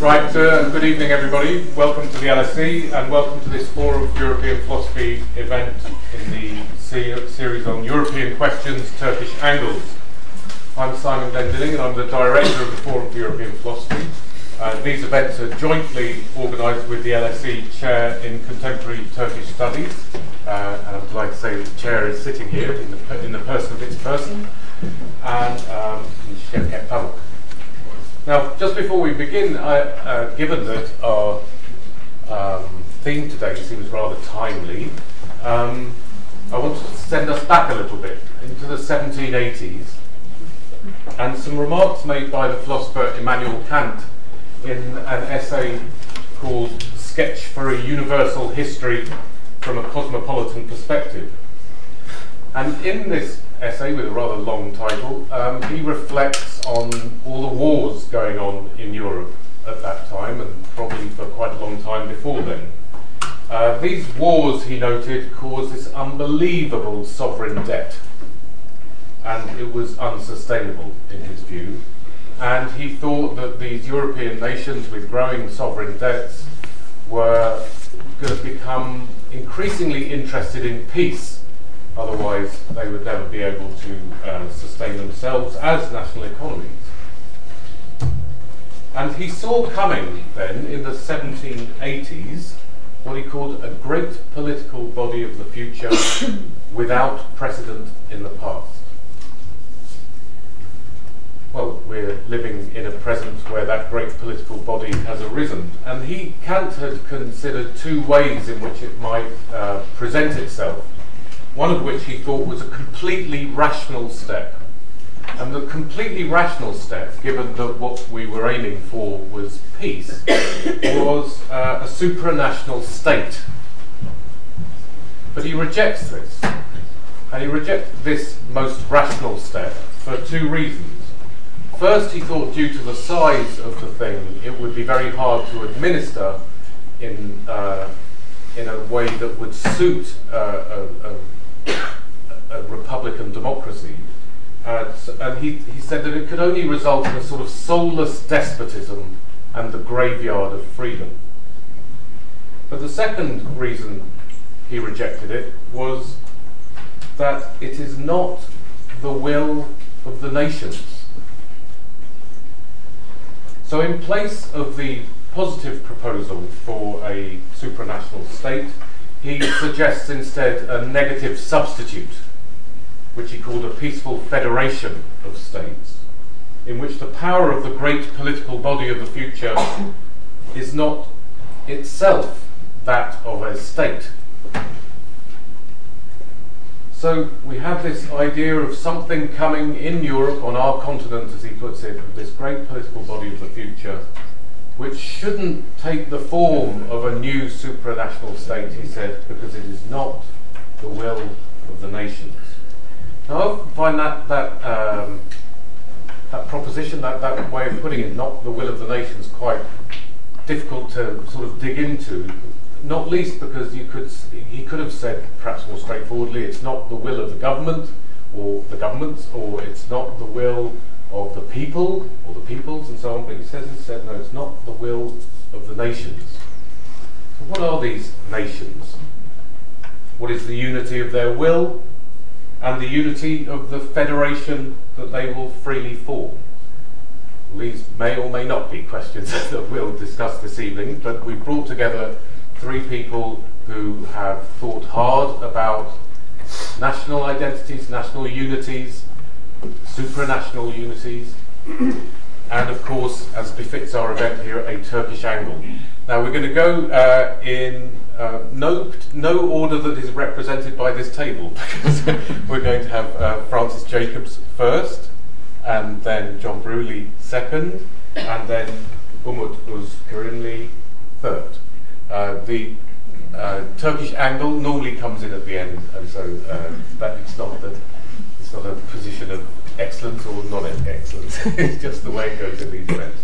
Right, uh, good evening everybody. Welcome to the LSE and welcome to this Forum of European Philosophy event in the se series on European questions, Turkish angles. I'm Simon Glendinning and I'm the director of the Forum of European Philosophy. Uh, these events are jointly organised with the LSE Chair in Contemporary Turkish Studies. Uh, and I'm delighted to say the chair is sitting here in the, in the person of its person. And um, now, just before we begin, I, uh, given that our um, theme today seems rather timely, um, I want to send us back a little bit into the 1780s and some remarks made by the philosopher Immanuel Kant in an essay called Sketch for a Universal History from a Cosmopolitan Perspective. And in this essay with a rather long title, um, he reflects on all the wars going on in Europe at that time and probably for quite a long time before then. Uh, these wars, he noted, caused this unbelievable sovereign debt, and it was unsustainable in his view. And he thought that these European nations with growing sovereign debts were going to become increasingly interested in peace Otherwise, they would never be able to uh, sustain themselves as national economies. And he saw coming then in the 1780s what he called a great political body of the future without precedent in the past. Well, we're living in a present where that great political body has arisen, and he Kant had considered two ways in which it might uh, present itself one of which he thought was a completely rational step. And the completely rational step, given that what we were aiming for was peace, was uh, a supranational state. But he rejects this. And he rejects this most rational step for two reasons. First, he thought due to the size of the thing, it would be very hard to administer in, uh, in a way that would suit uh, a, a a republican democracy. Uh, and he, he said that it could only result in a sort of soulless despotism and the graveyard of freedom. But the second reason he rejected it was that it is not the will of the nations. So, in place of the positive proposal for a supranational state, he suggests instead a negative substitute, which he called a peaceful federation of states, in which the power of the great political body of the future is not itself that of a state. So we have this idea of something coming in Europe, on our continent, as he puts it, this great political body of the future, which shouldn't take the form of a new supranational state, he said, because it is not the will of the nations. Now, I find that, that, um, that proposition, that, that way of putting it, not the will of the nations, quite difficult to sort of dig into, not least because you could, he could have said, perhaps more straightforwardly, it's not the will of the government, or the governments, or it's not the will of the people or the peoples and so on, but he says instead, no, it's not the will of the nations. So what are these nations? What is the unity of their will and the unity of the federation that they will freely form? These may or may not be questions that we'll discuss this evening, but we've brought together three people who have thought hard about national identities, national unities, supranational unities, and of course, as befits our event here, a Turkish angle. Now we're going to go uh, in uh, no no order that is represented by this table, because we're going to have uh, Francis Jacobs first, and then John Breuilly second, and then Umut Özkırımlı third. Uh, the uh, Turkish angle normally comes in at the end, and so uh, that it's not that it's not a position of excellence or not excellence. it's just the way it goes in these events.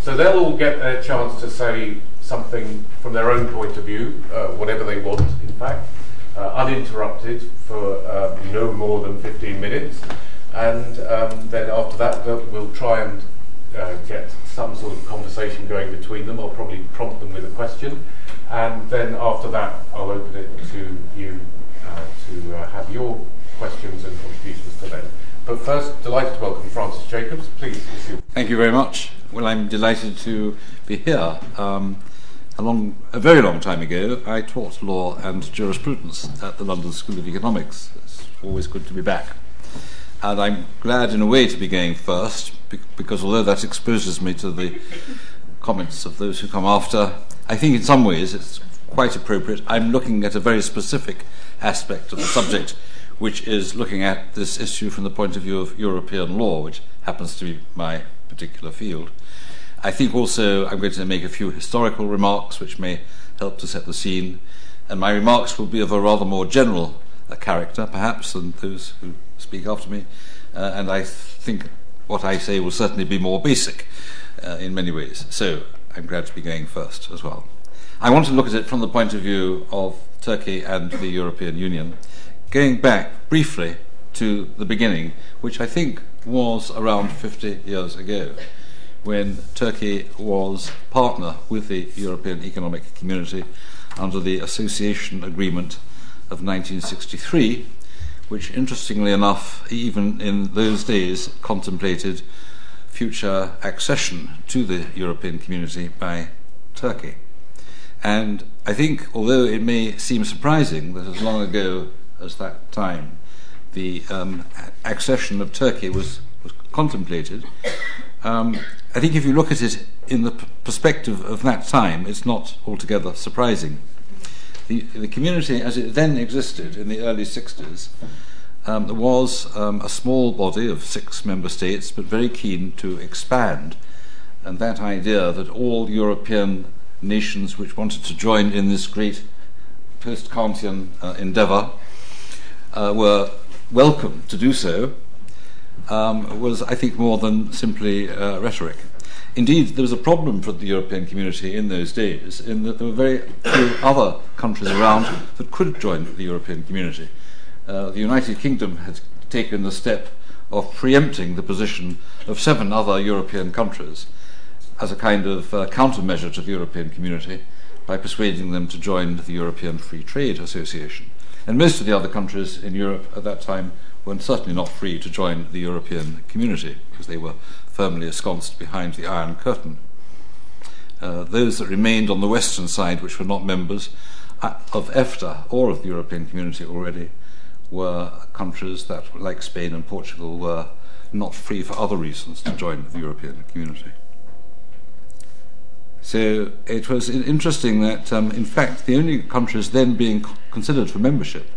So they'll all get a chance to say something from their own point of view, uh, whatever they want, in fact, uh, uninterrupted for uh, no more than 15 minutes. And um, then after that, we'll, we'll, try and uh, get some sort of conversation going between them. I'll probably prompt them with a question, and then after that, I'll open it to you uh, to uh, have your questions and contributions to them. But first, delighted to welcome Francis Jacobs. Please. Thank you very much. Well, I'm delighted to be here. Um, a, long, a very long time ago, I taught law and jurisprudence at the London School of Economics. It's always good to be back. And I'm glad, in a way, to be going first, because although that exposes me to the comments of those who come after, I think in some ways it's quite appropriate. I'm looking at a very specific aspect of the subject which is looking at this issue from the point of view of European law, which happens to be my particular field. I think also I'm going to make a few historical remarks which may help to set the scene, and my remarks will be of a rather more general uh, character, perhaps, than those who speak after me, uh, and I think what I say will certainly be more basic uh, in many ways. So I'm glad to be going first as well. I want to look at it from the point of view of Turkey and the European Union going back briefly to the beginning, which I think was around 50 years ago, when Turkey was partner with the European Economic Community under the Association Agreement of 1963, which, interestingly enough, even in those days, contemplated future accession to the European Community by Turkey. And I think, although it may seem surprising that as long ago as that time the um, accession of Turkey was, was contemplated, um, I think if you look at it in the p- perspective of that time, it's not altogether surprising. The, the community, as it then existed in the early 60s, um, was um, a small body of six member states, but very keen to expand. And that idea that all European nations which wanted to join in this great post Kantian uh, endeavour uh, were welcome to do so um, was, I think, more than simply uh, rhetoric. Indeed, there was a problem for the European community in those days in that there were very few other countries around that could join the European community. Uh, the United Kingdom had taken the step of preempting the position of seven other European countries as a kind of uh, countermeasure to the European community by persuading them to join the European Free Trade Association. And most of the other countries in Europe at that time were certainly not free to join the European community because they were firmly ensconced behind the Iron Curtain. Uh, those that remained on the western side, which were not members uh, of EFTA or of the European community already, were countries that, like Spain and Portugal, were not free for other reasons to join the European community. So it was interesting that, um, in fact, the only countries then being considered for membership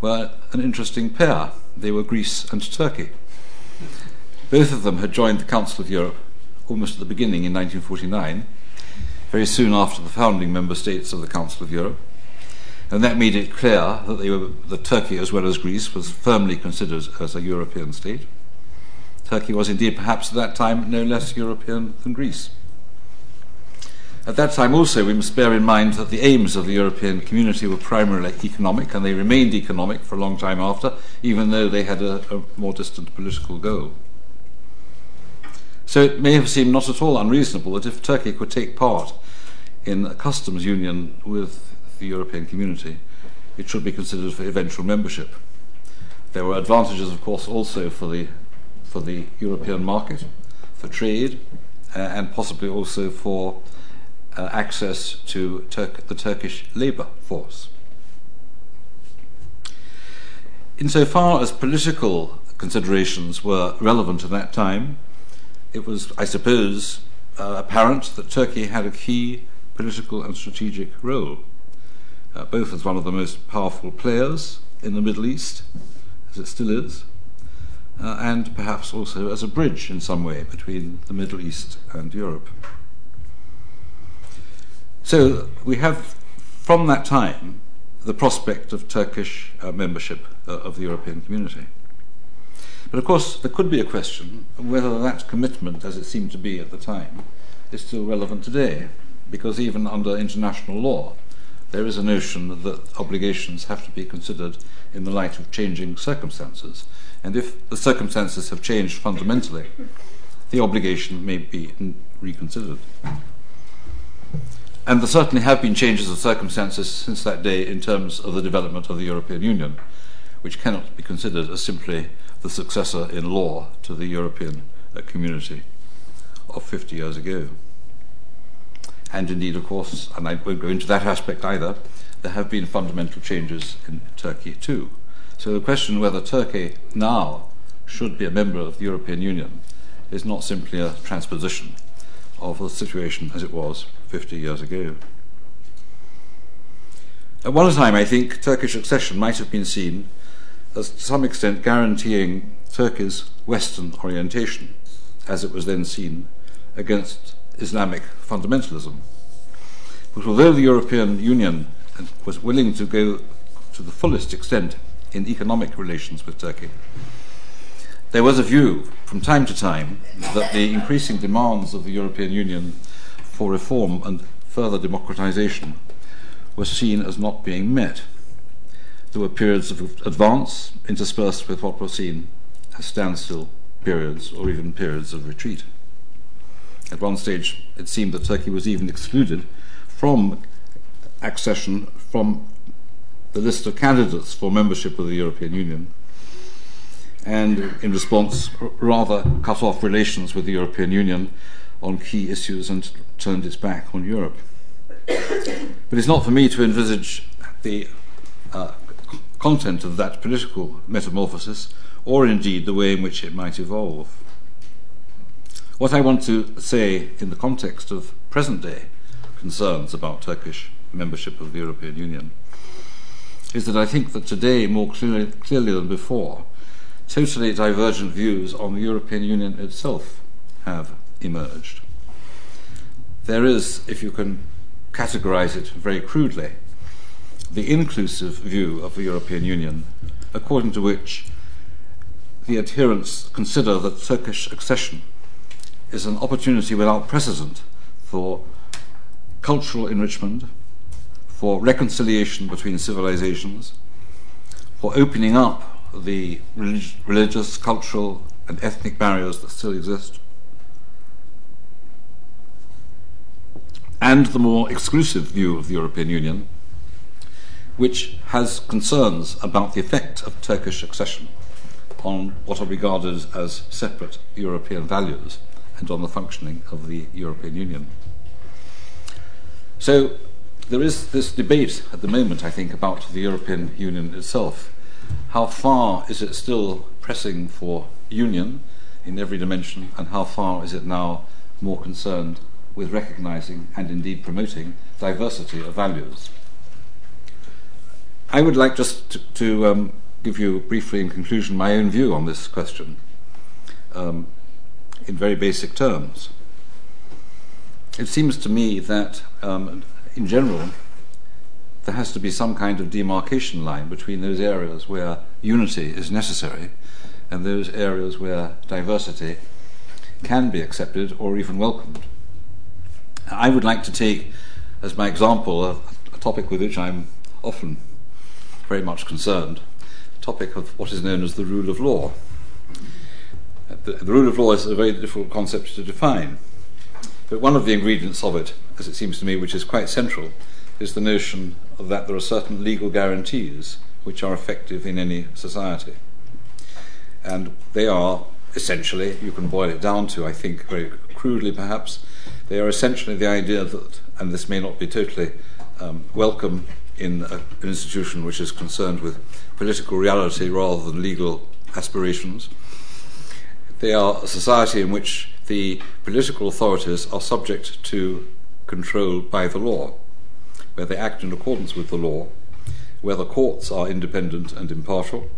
were an interesting pair. They were Greece and Turkey. Both of them had joined the Council of Europe almost at the beginning in 1949, very soon after the founding member states of the Council of Europe. And that made it clear that, they were, that Turkey, as well as Greece, was firmly considered as a European state. Turkey was indeed perhaps at that time no less European than Greece. At that time, also, we must bear in mind that the aims of the European community were primarily economic, and they remained economic for a long time after, even though they had a, a more distant political goal. So it may have seemed not at all unreasonable that if Turkey could take part in a customs union with the European community, it should be considered for eventual membership. There were advantages, of course, also for the, for the European market, for trade, uh, and possibly also for uh, access to the Turkish labour force. Insofar as political considerations were relevant at that time, it was, I suppose, uh, apparent that Turkey had a key political and strategic role, uh, both as one of the most powerful players in the Middle East, as it still is, uh, and perhaps also as a bridge in some way between the Middle East and Europe. So we have, from that time, the prospect of Turkish uh, membership uh, of the European community. But of course, there could be a question whether that commitment, as it seemed to be at the time, is still relevant today, because even under international law, there is a notion that obligations have to be considered in the light of changing circumstances. And if the circumstances have changed fundamentally, the obligation may be reconsidered. And there certainly have been changes of circumstances since that day in terms of the development of the European Union, which cannot be considered as simply the successor in law to the European uh, community of 50 years ago. And indeed, of course, and I won't go into that aspect either, there have been fundamental changes in Turkey too. So the question whether Turkey now should be a member of the European Union is not simply a transposition of the situation as it was 50 years ago. At one time, I think Turkish accession might have been seen as to some extent guaranteeing Turkey's Western orientation, as it was then seen, against Islamic fundamentalism. But although the European Union was willing to go to the fullest extent in economic relations with Turkey, there was a view from time to time that the increasing demands of the European Union for reform and further democratization were seen as not being met. There were periods of advance interspersed with what were seen as standstill periods or even periods of retreat. At one stage, it seemed that Turkey was even excluded from accession from the list of candidates for membership of the European Union, and in response, rather cut off relations with the European Union on key issues and turned its back on Europe. But it's not for me to envisage the uh, content of that political metamorphosis, or indeed the way in which it might evolve. What I want to say in the context of present day concerns about Turkish membership of the European Union is that I think that today, more clearly, clearly than before, totally divergent views on the European Union itself have emerged. There is, if you can categorize it very crudely, the inclusive view of the European Union, according to which the adherents consider that Turkish accession is an opportunity without precedent for cultural enrichment, for reconciliation between civilizations, for opening up the relig- religious, cultural, and ethnic barriers that still exist, and the more exclusive view of the European Union, which has concerns about the effect of Turkish accession on what are regarded as separate European values and on the functioning of the European Union. So there is this debate at the moment, I think, about the European Union itself. How far is it still pressing for union in every dimension, and how far is it now more concerned with recognizing and indeed promoting diversity of values? I would like just to, to um, give you briefly in conclusion my own view on this question um, in very basic terms. It seems to me that, um, in general, there has to be some kind of demarcation line between those areas where unity is necessary and those areas where diversity can be accepted or even welcomed. I would like to take as my example a, a topic with which I'm often very much concerned, the topic of what is known as the rule of law. The, the rule of law is a very difficult concept to define, but one of the ingredients of it, as it seems to me, which is quite central, is the notion that there are certain legal guarantees which are effective in any society. And they are essentially, you can boil it down to, I think, very crudely perhaps, they are essentially the idea that, and this may not be totally um, welcome in a, an institution which is concerned with political reality rather than legal aspirations. They are a society in which the political authorities are subject to control by the law, where they act in accordance with the law, where the courts are independent and impartial,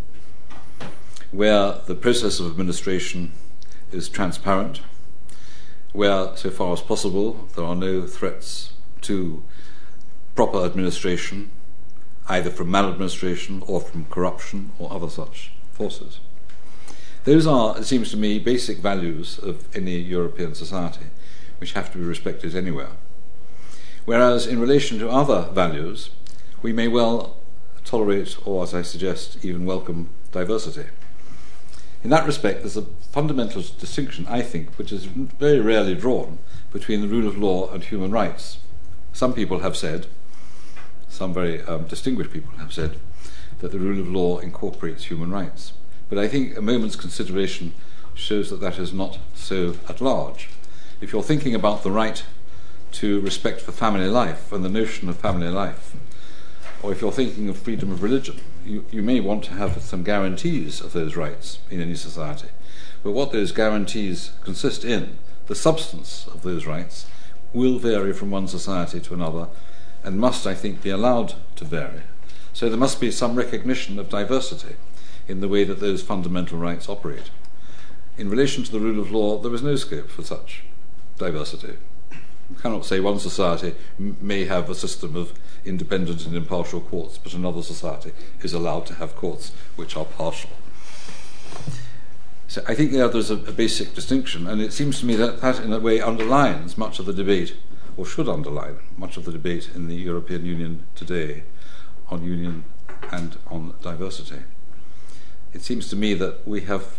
where the process of administration is transparent, where, so far as possible, there are no threats to proper administration, either from maladministration or from corruption or other such forces. Those are, it seems to me, basic values of any European society which have to be respected anywhere. Whereas in relation to other values, we may well tolerate, or as I suggest, even welcome diversity. In that respect, there's a fundamental distinction, I think, which is very rarely drawn between the rule of law and human rights. Some people have said, some very um, distinguished people have said, that the rule of law incorporates human rights. But I think a moment's consideration shows that that is not so at large. If you're thinking about the right to respect for family life and the notion of family life, or if you're thinking of freedom of religion, you, you may want to have some guarantees of those rights in any society. But what those guarantees consist in, the substance of those rights, will vary from one society to another and must, I think, be allowed to vary. So there must be some recognition of diversity in the way that those fundamental rights operate. In relation to the rule of law, there is no scope for such diversity. You cannot say one society m- may have a system of independent and impartial courts, but another society is allowed to have courts which are partial. So I think there there's a, a basic distinction, and it seems to me that that, in a way, underlines much of the debate, or should underline much of the debate in the European Union today on union and on diversity. It seems to me that we have,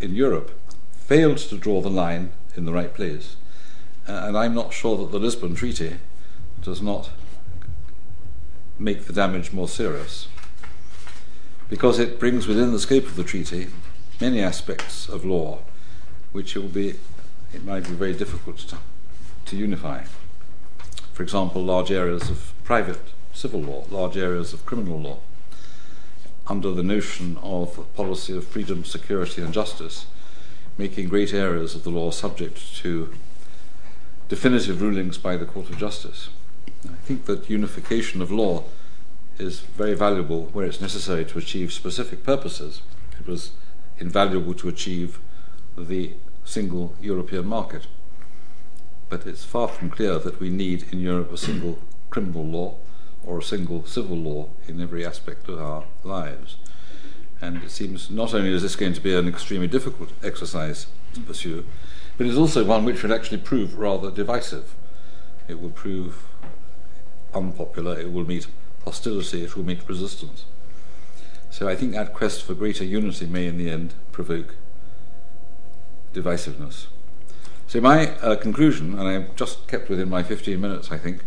in Europe, failed to draw the line in the right place uh, and I'm not sure that the Lisbon Treaty does not make the damage more serious because it brings within the scope of the treaty many aspects of law which it will be it might be very difficult to, to unify. For example, large areas of private civil law, large areas of criminal law, under the notion of a policy of freedom, security, and justice, making great areas of the law subject to definitive rulings by the Court of Justice. I think that unification of law is very valuable where it's necessary to achieve specific purposes. It was invaluable to achieve the single European market. But it's far from clear that we need in Europe a single criminal law or a single civil law in every aspect of our lives. And it seems not only is this going to be an extremely difficult exercise to pursue, but it's also one which will actually prove rather divisive. It will prove unpopular, it will meet hostility, it will meet resistance. So I think that quest for greater unity may in the end provoke divisiveness. So my uh, conclusion, and I've just kept within my 15 minutes, I think,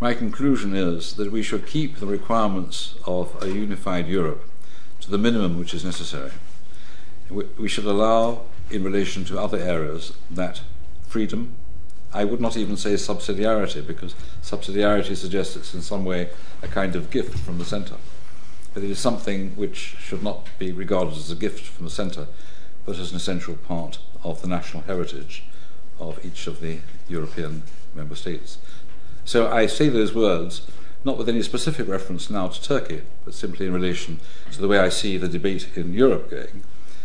my conclusion is that we should keep the requirements of a unified Europe to the minimum which is necessary. We should allow in relation to other areas that freedom, I would not even say subsidiarity, because subsidiarity suggests it's in some way a kind of gift from the centre. It is something which should not be regarded as a gift from the centre, but as an essential part of the national heritage of each of the European member states. So I say those words not with any specific reference now to Turkey, but simply in relation to the way I see the debate in Europe going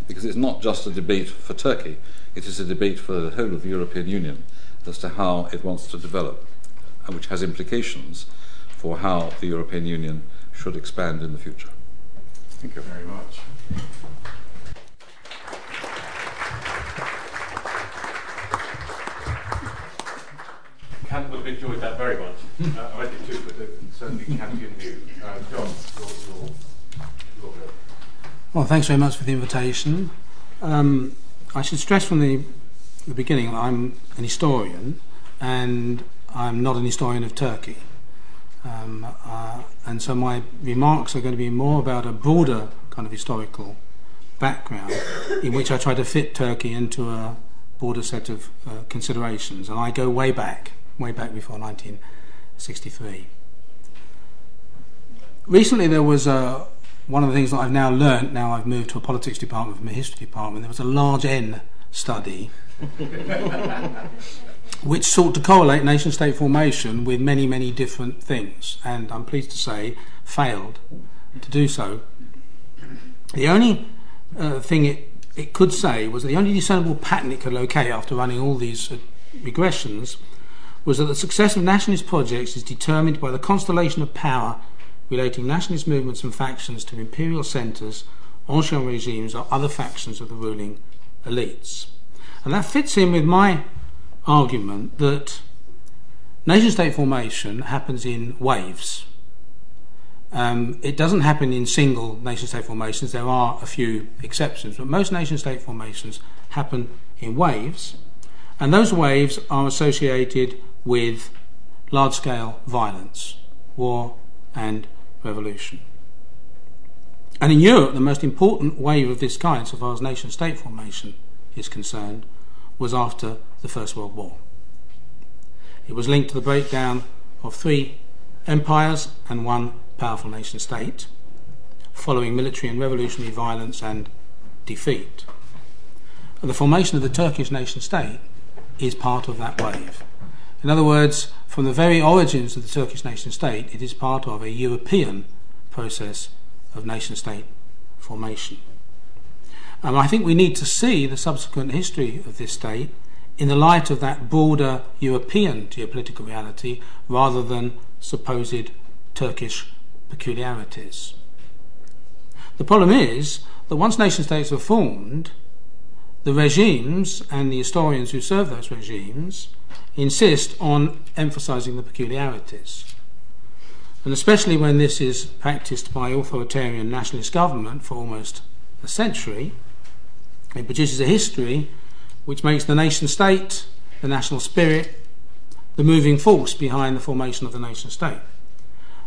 because it's not just a debate for Turkey, it is a debate for the whole of the European Union as to how it wants to develop, and which has implications for how the European Union should expand in the future. Thank you very much. Kant would have enjoyed that very much. uh, I did too, but certainly Kantian view. Uh, John, your, your, your well, thanks very much for the invitation. Um, I should stress from the, the beginning that I'm an historian and I'm not an historian of Turkey. Um, uh, and so my remarks are going to be more about a broader kind of historical background in which I try to fit Turkey into a broader set of uh, considerations. And I go way back, way back before 1963. Recently, there was a, one of the things that I've now learnt, now I've moved to a politics department from a history department, there was a large N study which sought to correlate nation state formation with many, many different things, and I'm pleased to say failed to do so. The only uh, thing it, it could say was that the only discernible pattern it could locate after running all these uh, regressions was that the success of nationalist projects is determined by the constellation of power relating nationalist movements and factions to imperial centres, ancien regimes, or other factions of the ruling elites. And that fits in with my argument that nation state formation happens in waves. Um, it doesn't happen in single nation state formations, there are a few exceptions, but most nation state formations happen in waves, and those waves are associated with large scale violence, war, and revolution. And in Europe, the most important wave of this kind, so far as nation state formation is concerned, was after the First World War. It was linked to the breakdown of three empires and one powerful nation state, following military and revolutionary violence and defeat. And the formation of the Turkish nation state is part of that wave. In other words, from the very origins of the Turkish nation state, it is part of a European process of nation state formation. And I think we need to see the subsequent history of this state in the light of that broader European geopolitical reality rather than supposed Turkish peculiarities. The problem is that once nation states were formed, the regimes and the historians who serve those regimes insist on emphasizing the peculiarities. And especially when this is practiced by authoritarian nationalist government for almost a century, it produces a history which makes the nation state, the national spirit, the moving force behind the formation of the nation state,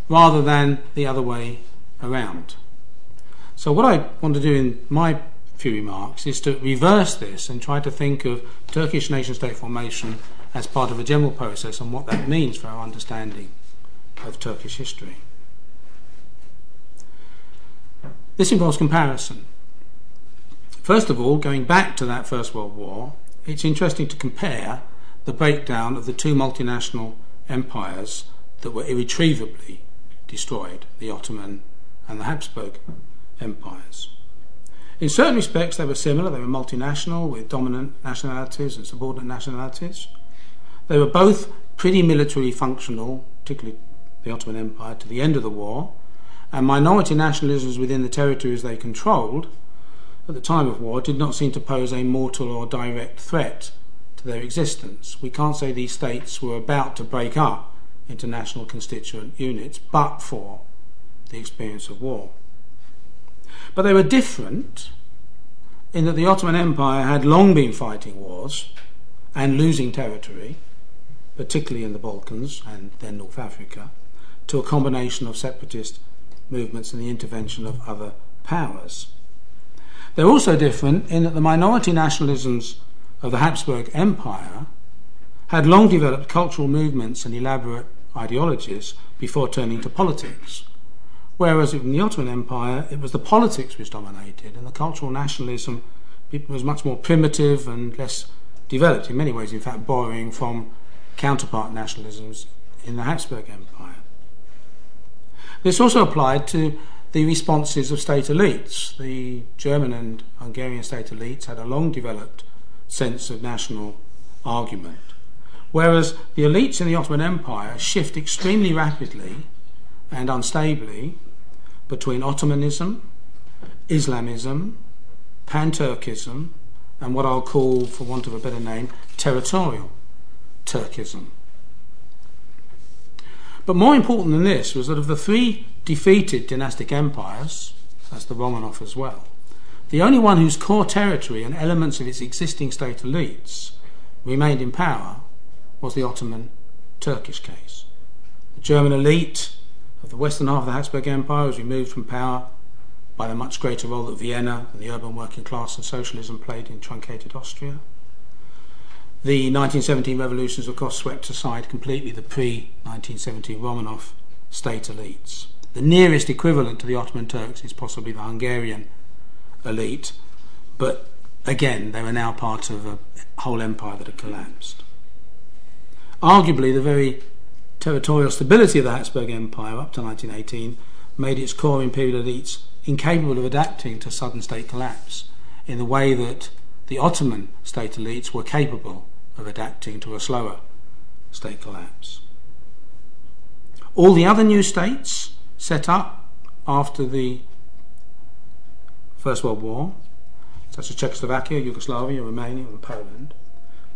rather than the other way around. So, what I want to do in my few remarks is to reverse this and try to think of Turkish nation state formation as part of a general process and what that means for our understanding of Turkish history. This involves comparison. First of all, going back to that First World War, it's interesting to compare the breakdown of the two multinational empires that were irretrievably destroyed the Ottoman and the Habsburg empires. In certain respects, they were similar. They were multinational with dominant nationalities and subordinate nationalities. They were both pretty militarily functional, particularly the Ottoman Empire, to the end of the war, and minority nationalisms within the territories they controlled at the time of war did not seem to pose a mortal or direct threat to their existence. We can't say these states were about to break up into national constituent units, but for the experience of war. But they were different in that the Ottoman Empire had long been fighting wars and losing territory, particularly in the Balkans and then North Africa, to a combination of separatist movements and the intervention of other powers. They're also different in that the minority nationalisms of the Habsburg Empire had long developed cultural movements and elaborate ideologies before turning to politics. Whereas in the Ottoman Empire, it was the politics which dominated, and the cultural nationalism was much more primitive and less developed, in many ways, in fact, borrowing from counterpart nationalisms in the Habsburg Empire. This also applied to the responses of state elites. The German and Hungarian state elites had a long developed sense of national argument, whereas the elites in the Ottoman Empire shift extremely rapidly and unstably between Ottomanism, Islamism, Pan Turkism, and what I'll call, for want of a better name, territorial Turkism. But more important than this was that of the three defeated dynastic empires, that's the Romanov as well, the only one whose core territory and elements of its existing state elites remained in power was the Ottoman Turkish case. The German elite of the western half of the Habsburg Empire was removed from power by the much greater role that Vienna and the urban working class and socialism played in truncated Austria. The 1917 revolutions, of course, swept aside completely the pre 1917 Romanov state elites. The nearest equivalent to the Ottoman Turks is possibly the Hungarian elite, but again, they were now part of a whole empire that had collapsed. Arguably, the very territorial stability of the Habsburg Empire up to 1918 made its core imperial elites incapable of adapting to sudden state collapse in the way that the Ottoman state elites were capable of adapting to a slower state collapse. All the other new states set up after the First World War, such as Czechoslovakia, Yugoslavia, Romania, and Poland,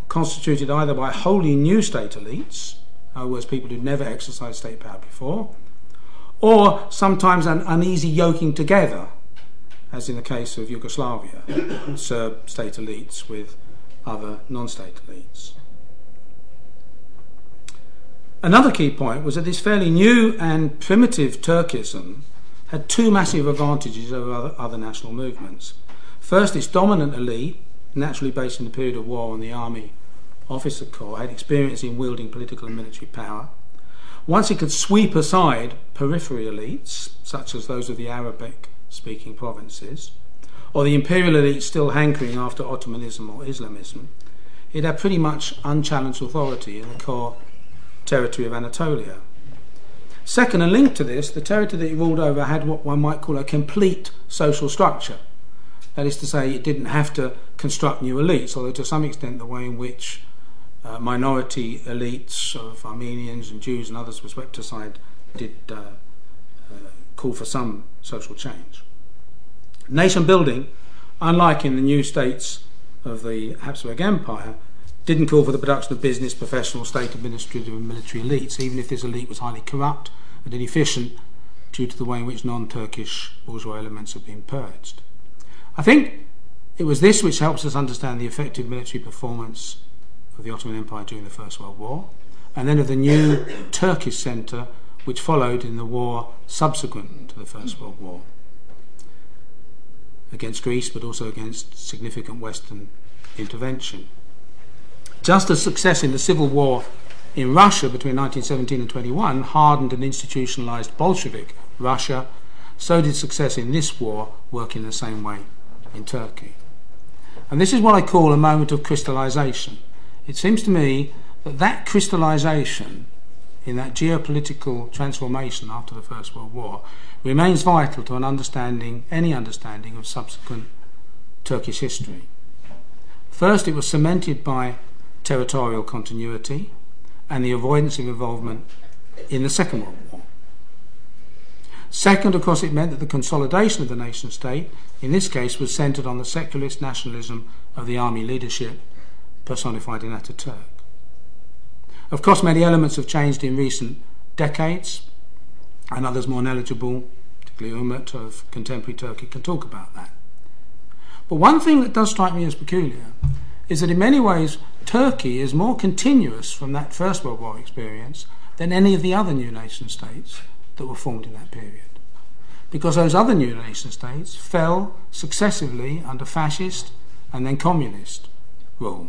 constituted either by wholly new state elites, in other words, people who'd never exercised state power before, or sometimes an uneasy yoking together, as in the case of Yugoslavia, Serb state elites with other non state elites. Another key point was that this fairly new and primitive Turkism had two massive advantages over other, other national movements. First, its dominant elite, naturally based in the period of war on the army officer corps, had experience in wielding political and military power. Once it could sweep aside periphery elites, such as those of the Arabic speaking provinces, or the imperial elite still hankering after Ottomanism or Islamism, it had pretty much unchallenged authority in the core territory of Anatolia. Second, and linked to this, the territory that he ruled over had what one might call a complete social structure. That is to say, it didn't have to construct new elites, although to some extent the way in which uh, minority elites of Armenians and Jews and others were swept aside did uh, uh, call for some social change. Nation building, unlike in the new states of the Habsburg Empire, didn't call for the production of business, professional, state administrative, and military elites, even if this elite was highly corrupt and inefficient due to the way in which non Turkish bourgeois elements had been purged. I think it was this which helps us understand the effective military performance of the Ottoman Empire during the First World War, and then of the new Turkish centre which followed in the war subsequent to the First World War against Greece, but also against significant Western intervention. Just as success in the civil war in Russia between 1917 and 21 hardened and institutionalized Bolshevik Russia, so did success in this war work in the same way in Turkey. And this is what I call a moment of crystallization. It seems to me that that crystallization in that geopolitical transformation after the First World War remains vital to an understanding, any understanding of subsequent Turkish history. First, it was cemented by territorial continuity and the avoidance of involvement in the Second World War. Second, of course, it meant that the consolidation of the nation state, in this case, was centred on the secularist nationalism of the army leadership personified in Ataturk. Of course, many elements have changed in recent decades, and others more knowledgeable, particularly Umut of contemporary Turkey, can talk about that. But one thing that does strike me as peculiar is that in many ways Turkey is more continuous from that First World War experience than any of the other new nation states that were formed in that period. Because those other new nation states fell successively under fascist and then communist rule.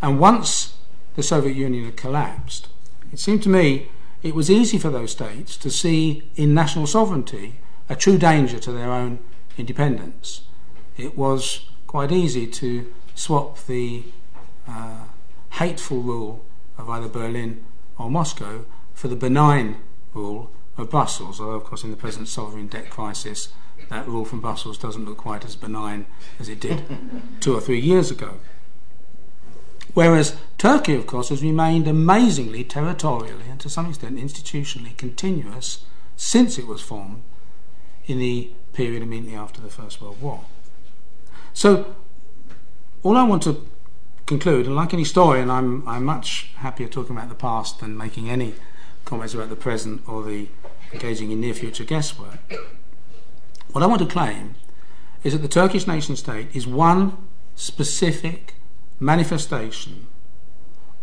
And once the Soviet Union had collapsed, it seemed to me it was easy for those states to see in national sovereignty a true danger to their own independence. It was quite easy to swap the uh, hateful rule of either Berlin or Moscow for the benign rule of Brussels, although, of course, in the present sovereign debt crisis, that rule from Brussels doesn't look quite as benign as it did two or three years ago. Whereas Turkey, of course, has remained amazingly territorially and to some extent institutionally continuous since it was formed in the period immediately after the First World War. So, all I want to conclude, and like any historian, I'm, I'm much happier talking about the past than making any comments about the present or the engaging in near future guesswork. What I want to claim is that the Turkish nation state is one specific manifestation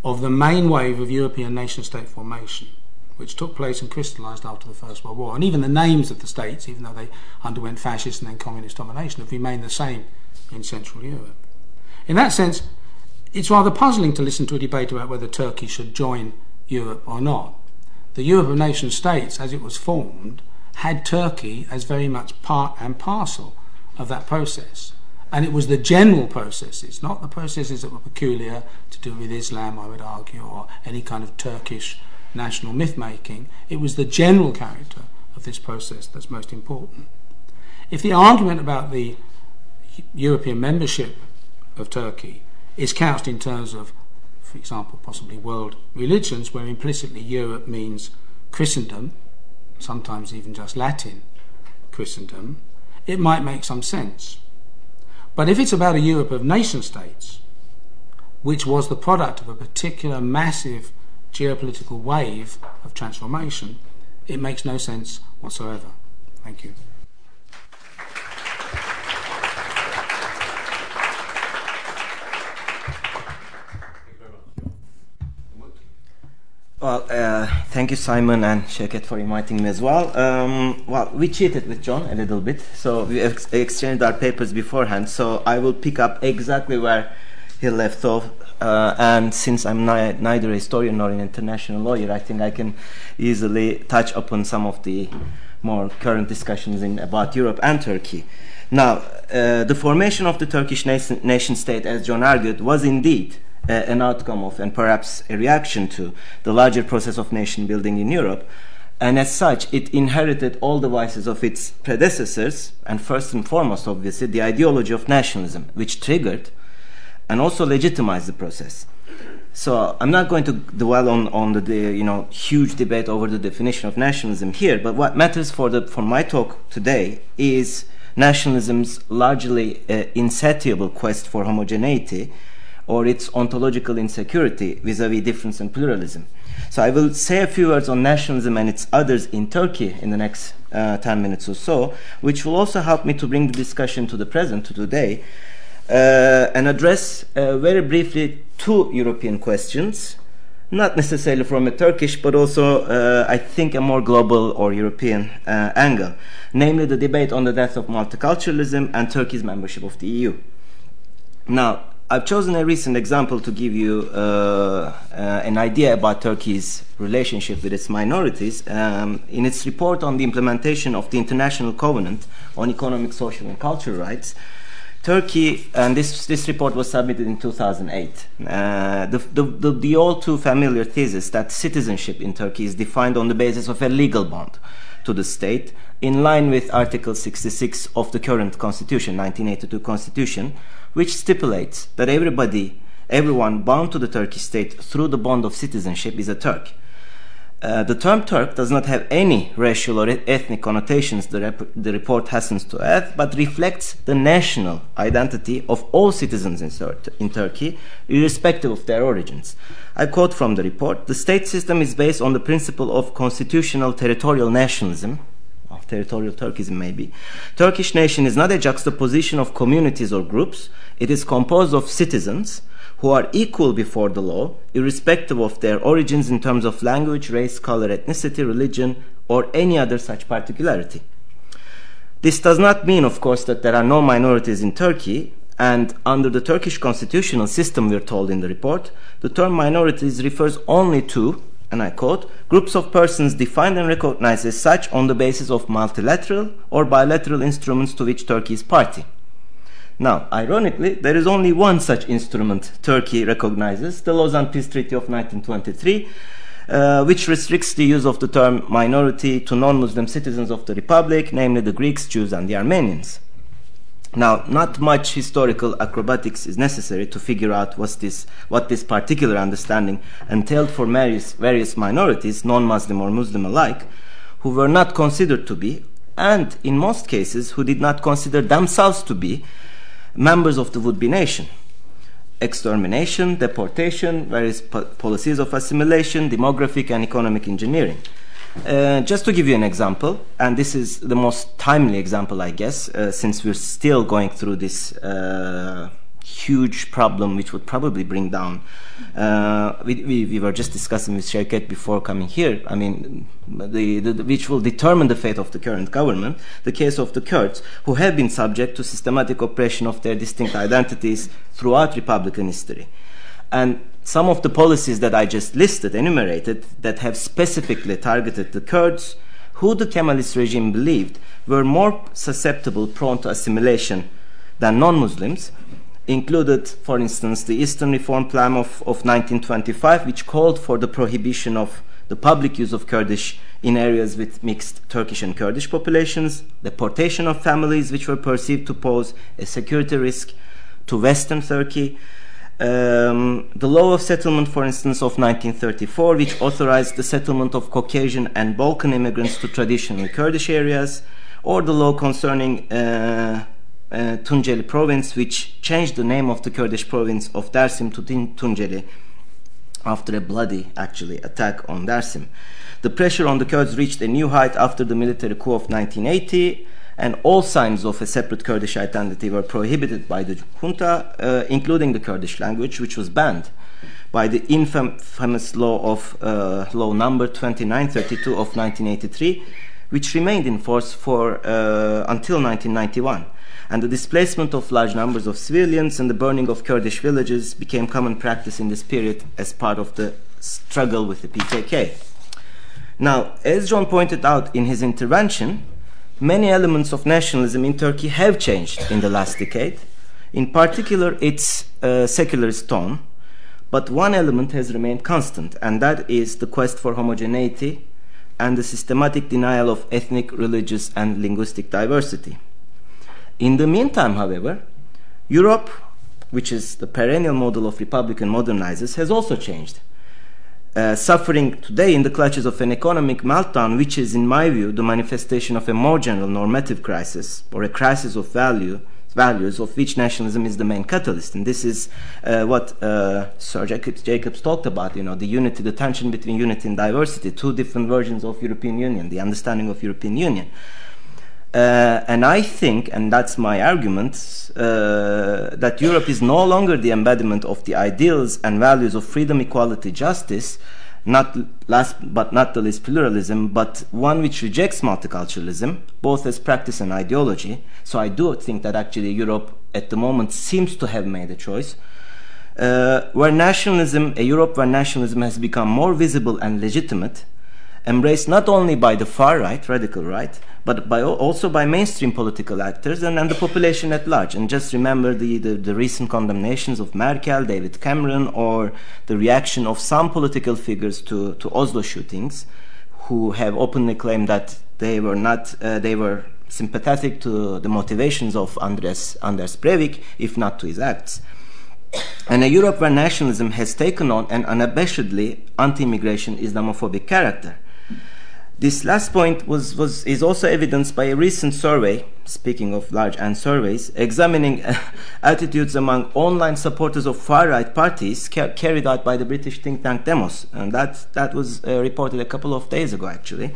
of the main wave of European nation state formation, which took place and crystallised after the First World War. And even the names of the states, even though they underwent fascist and then communist domination, have remained the same in Central Europe. In that sense, it's rather puzzling to listen to a debate about whether Turkey should join Europe or not. The Europe of nation states, as it was formed, had Turkey as very much part and parcel of that process. And it was the general processes, not the processes that were peculiar to do with Islam, I would argue, or any kind of Turkish national myth making. It was the general character of this process that's most important. If the argument about the European membership of Turkey is couched in terms of, for example, possibly world religions, where implicitly Europe means Christendom, sometimes even just Latin Christendom, it might make some sense. But if it's about a Europe of nation states, which was the product of a particular massive geopolitical wave of transformation, It makes no sense whatsoever. Thank you. Well, uh, thank you, Simon and Sheket, for inviting me as well. Um, well, we cheated with John a little bit, so we ex- exchanged our papers beforehand. So I will pick up exactly where he left off. Uh, and since I'm ni- neither a historian nor an international lawyer, I think I can easily touch upon some of the more current discussions in, about Europe and Turkey. Now, uh, the formation of the Turkish nation, nation state, as John argued, was indeed an outcome of and perhaps a reaction to the larger process of nation building in Europe. And as such, it inherited all the vices of its predecessors, and first and foremost, obviously, the ideology of nationalism, which triggered and also legitimized the process. So I'm not going to dwell on, on the, the, you know huge debate over the definition of nationalism here, but what matters for the for my talk today is nationalism's largely uh, insatiable quest for homogeneity or its ontological insecurity vis-a-vis difference and pluralism. So I will say a few words on nationalism and its others in Turkey in the next uh, 10 minutes or so, which will also help me to bring the discussion to the present, to today, uh, and address uh, very briefly two European questions, not necessarily from a Turkish, but also, uh, I think, a more global or European uh, angle, namely the debate on the death of multiculturalism and Turkey's membership of the EU. Now, I've chosen a recent example to give you uh, uh, an idea about Turkey's relationship with its minorities. Um, in its report on the implementation of the International Covenant on Economic, Social, and Cultural Rights, Turkey, and this, this report was submitted in 2008. Uh, the, the, the, the all too familiar thesis that citizenship in Turkey is defined on the basis of a legal bond to the state, in line with Article 66 of the current Constitution, 1982 Constitution, which stipulates that everybody, everyone bound to the Turkish state through the bond of citizenship is a Turk. Uh, the term Turk does not have any racial or ethnic connotations, the, rep- the, report hastens to add, but reflects the national identity of all citizens in, in, Turkey, irrespective of their origins. I quote from the report The state system is based on the principle of constitutional territorial nationalism, territorial Turkism maybe. Turkish nation is not a juxtaposition of communities or groups, it is composed of citizens who are equal before the law, irrespective of their origins in terms of language, race, color, ethnicity, religion, or any other such particularity. This does not mean, of course, that there are no minorities in Turkey, and under the Turkish constitutional system, we're told in the report, the term minorities refers only to, and I quote, groups of persons defined and recognized as such on the basis of multilateral or bilateral instruments to which Turkey is party. Now, ironically, there is only one such instrument Turkey recognizes, the Lausanne Peace Treaty of 1923, uh, which restricts the use of the term minority to non Muslim citizens of the Republic, namely the Greeks, Jews, and the Armenians. Now, not much historical acrobatics is necessary to figure out this, what this particular understanding entailed for various, various minorities, non Muslim or Muslim alike, who were not considered to be, and in most cases, who did not consider themselves to be, members of the would-be nation. Extermination, deportation, various po- policies of assimilation, demographic and economic engineering. Uh, just to give you an example, and this is the most timely example, I guess, uh, since we're still going through this uh, huge problem, which would probably bring down. Uh, we, we, we, were just discussing with Sheket before coming here. I mean, the, the, which will determine the fate of the current government. The case of the Kurds, who have been subject to systematic oppression of their distinct identities throughout Republican history, and some of the policies that I just listed, enumerated, that have specifically targeted the Kurds, who the Kemalist regime believed were more susceptible, prone to assimilation than non Muslims, included, for instance, the Eastern Reform Plan of, of 1925, which called for the prohibition of the public use of Kurdish in areas with mixed Turkish and Kurdish populations, deportation of families which were perceived to pose a security risk to Western Turkey, um, the law of settlement, for instance, of 1934, which authorized the settlement of Caucasian and Balkan immigrants to traditional Kurdish areas, or the law concerning uh, uh, Tunceli province, which changed the name of the Kurdish province of Dersim to Tunceli after a bloody, actually, attack on Dersim. The pressure on the Kurds reached a new height after the military coup of 1980, and all signs of a separate Kurdish identity were prohibited by the junta, uh, including the Kurdish language, which was banned by the infamous law of uh, law number 2932 of 1983, which remained in force for uh, until 1991 and the displacement of large numbers of civilians and the burning of Kurdish villages became common practice in this period as part of the struggle with the PKK. Now, as John pointed out in his intervention, many elements of nationalism in Turkey have changed in the last decade, in particular its uh, secularist tone, but one element has remained constant, and that is the quest for homogeneity and the systematic denial of ethnic, religious, and linguistic diversity. In the meantime, however, Europe, which is the perennial model of Republican modernizers, has also changed. Uh, suffering today in the clutches of an economic meltdown, which is, in my view, the manifestation of a more general normative crisis or a crisis of value, values of which nationalism is the main catalyst. And this is uh, what uh, Sir Jacobs, Jacobs, talked about, you know, the unity, the tension between unity and diversity, two different versions of European Union, the understanding of European Union. Uh, and I think, and that's my argument, uh, that Europe is no longer the embodiment of the ideals and values of freedom, equality, justice, not last but not the least pluralism, but one which rejects multiculturalism, both as practice and ideology. So I do think that actually Europe at the moment seems to have made a choice. Uh, where nationalism, a Europe where nationalism has become more visible and legitimate, embraced not only by the far right, radical right, but by also by mainstream political actors and, and the population at large. And just remember the, the, the, recent condemnations of Merkel, David Cameron, or the reaction of some political figures to, to Oslo shootings, who have openly claimed that they were not uh, they were sympathetic to the motivations of Andres Anders Breivik, if not to his acts. And a Europe where nationalism has taken on an unabashedly anti-immigration Islamophobic character. This last point was, was, is also evidenced by a recent survey, speaking of large and surveys, examining attitudes among online supporters of far right parties ca- carried out by the British think tank Demos. And that, that was uh, reported a couple of days ago, actually.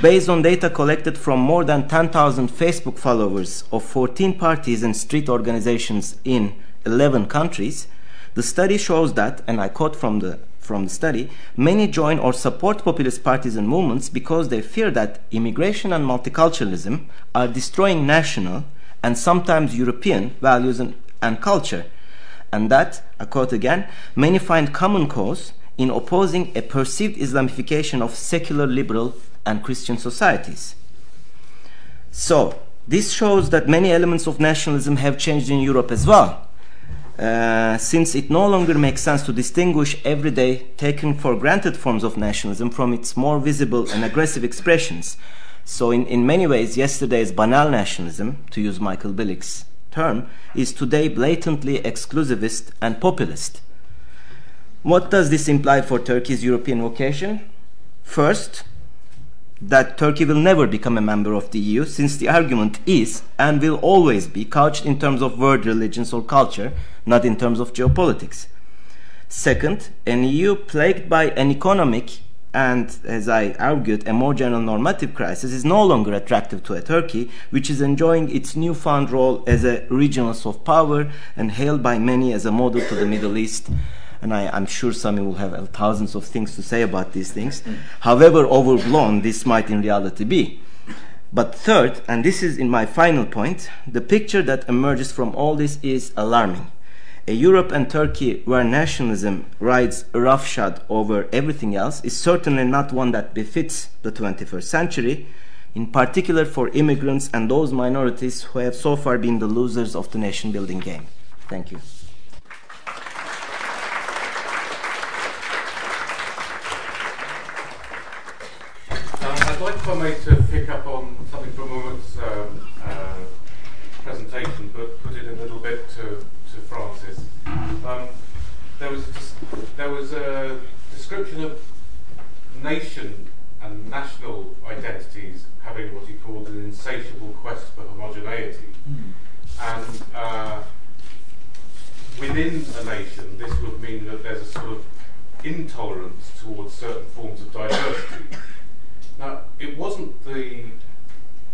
Based on data collected from more than 10,000 Facebook followers of 14 parties and street organizations in 11 countries, the study shows that, and I quote from the from the study, many join or support populist parties and movements because they fear that immigration and multiculturalism are destroying national and sometimes European values and, and culture. And that, I quote again, many find common cause in opposing a perceived Islamification of secular liberal and Christian societies. So, this shows that many elements of nationalism have changed in Europe as well. Uh, since it no longer makes sense to distinguish everyday, taken for granted forms of nationalism from its more visible and aggressive expressions. So, in, in many ways, yesterday's banal nationalism, to use Michael Billig's term, is today blatantly exclusivist and populist. What does this imply for Turkey's European vocation? First, that Turkey will never become a member of the EU, since the argument is and will always be couched in terms of world religions or culture, not in terms of geopolitics. Second, an EU plagued by an economic and, as I argued, a more general normative crisis is no longer attractive to a Turkey which is enjoying its newfound role as a regional soft power and hailed by many as a model to the Middle East. And I, am sure Sami will have thousands of things to say about these things. Mm. However overblown this might in reality be. But third, and this is in my final point, the picture that emerges from all this is alarming a Europe and Turkey where nationalism rides roughshod over everything else is certainly not one that befits the 21st century, in particular for immigrants and those minorities who have so far been the losers of the nation building game. Thank you. Um, I'd like for me to pick up on something from Umut's um, uh, presentation, but put it a little bit to Francis. Um, there was there was a description of nation and national identities having what he called an insatiable quest for homogeneity, mm. and uh, within a nation, this would mean that there's a sort of intolerance towards certain forms of diversity. Now, it wasn't the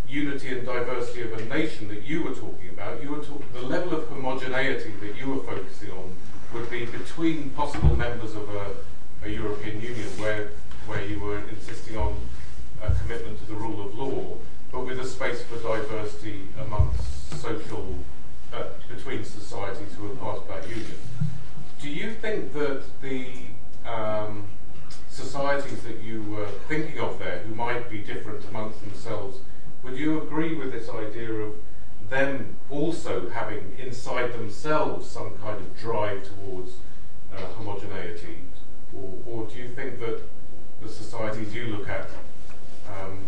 unity and diversity of a nation that you were talking about. You were talking the level of homogeneity that you were focusing on would be between possible members of a, a European Union, where where you were insisting on a commitment to the rule of law, but with a space for diversity amongst social uh, between societies who are part of that union. Do you think that the um, societies that you were thinking of there, who might be different amongst themselves, would you agree with this idea of them also having inside themselves some kind of drive towards uh, homogeneity? Or, or, do you think that the societies you look at um,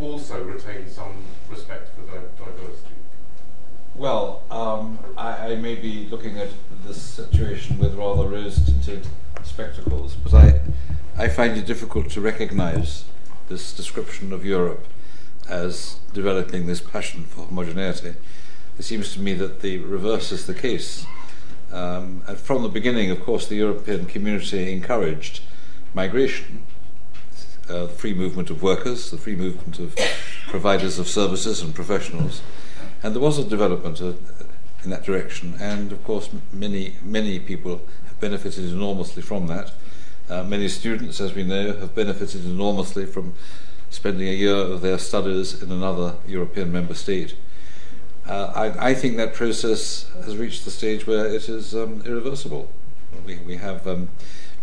also retain some respect for di- diversity? Well, um, I, I, may be looking at this situation with rather rose-tinted spectacles, but I, I find it difficult to recognize this description of Europe as developing this passion for homogeneity. It seems to me that the reverse is the case. Um, and from the beginning, of course, the European community encouraged migration, uh, the free movement of workers, the free movement of providers of services and professionals. And there was a development uh, in that direction, and of course, many, many people have benefited enormously from that. Uh, many students, as we know, have benefited enormously from spending a year of their studies in another European member state. Uh, I, I, think that process has reached the stage where it is um, irreversible. We, we have um,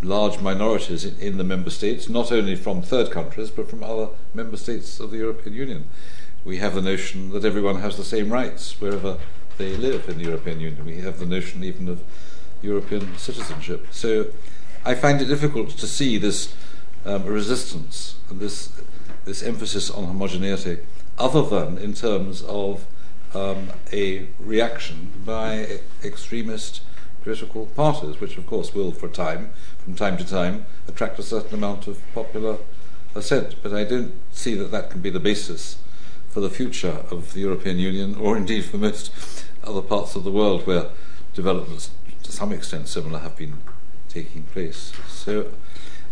large minorities in, in, the member states, not only from third countries, but from other member states of the European Union. We have the notion that everyone has the same rights wherever they live in the European Union. We have the notion even of European citizenship. So I find it difficult to see this um, resistance and this this emphasis on homogeneity, other than in terms of um, a reaction by extremist political parties, which of course will, for a time, from time to time, attract a certain amount of popular assent. But I don't see that that can be the basis for the future of the European Union, or indeed for most other parts of the world where developments to some extent similar have been taking place. So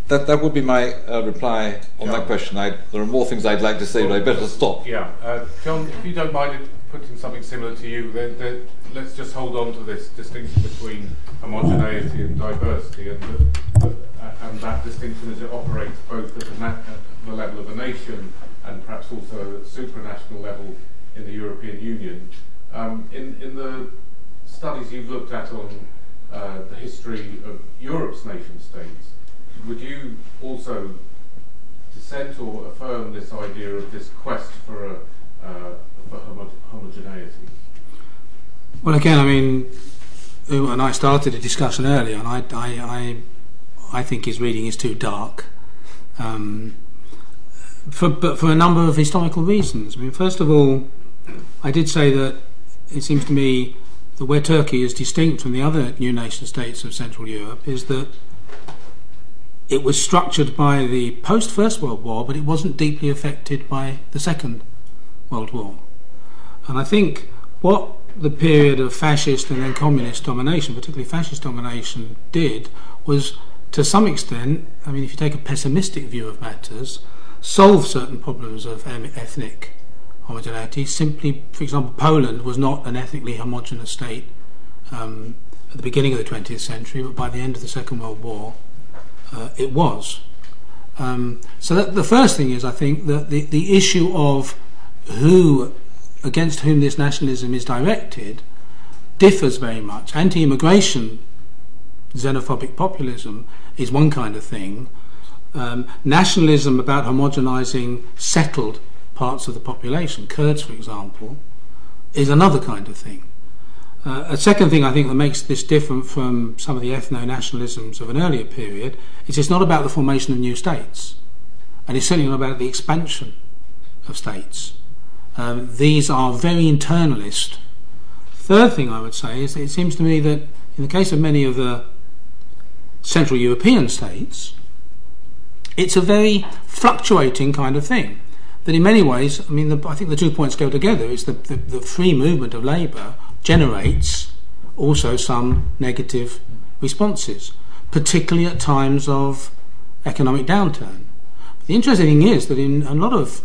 that, that would be my uh, reply on that question. I, there are more things I'd like to say, but I better stop. Yeah, uh, John, if you don't mind putting something similar to you, then, then, let's just hold on to this distinction between homogeneity and diversity, and, the, the, uh, and that distinction as it operates both at the, at the level of a nation and perhaps also at a supranational level in the European Union. Um, in, in the studies you've looked at on uh, the history of Europe's nation states, would you also dissent or affirm this idea of this quest for a uh, for homogeneity? Well, again, I mean, and I started a discussion earlier, and I, I, I, I think his reading is too dark. Um, for, but for a number of historical reasons. I mean, first of all, I did say that it seems to me that where Turkey is distinct from the other new nation states of Central Europe is that it was structured by the post First World War, but it wasn't deeply affected by the Second World War. And I think what the period of fascist and then communist domination, particularly fascist domination, did was to some extent, I mean, if you take a pessimistic view of matters, solve certain problems of ethnic homogeneity. Simply, for example, Poland was not an ethnically homogenous state um, at the beginning of the 20th century, but by the end of the Second World War, uh, it was. Um, so that, the first thing is, I think, that the, the issue of who, against whom this nationalism is directed, differs very much. Anti-immigration, xenophobic populism is one kind of thing. Um, nationalism about homogenizing settled parts of the population, Kurds, for example, is another kind of thing. Uh, a second thing I think that makes this different from some of the ethno nationalisms of an earlier period is it's not about the formation of new states, and it's certainly not about the expansion of states. Um, these are very internalist. Third thing I would say is it seems to me that in the case of many of the Central European states, it's a very fluctuating kind of thing. That in many ways, I mean, the, I think the two points go together. It's the, the, the free movement of labour generates also some negative responses. particularly at times of economic downturn. The interesting thing is that in a lot of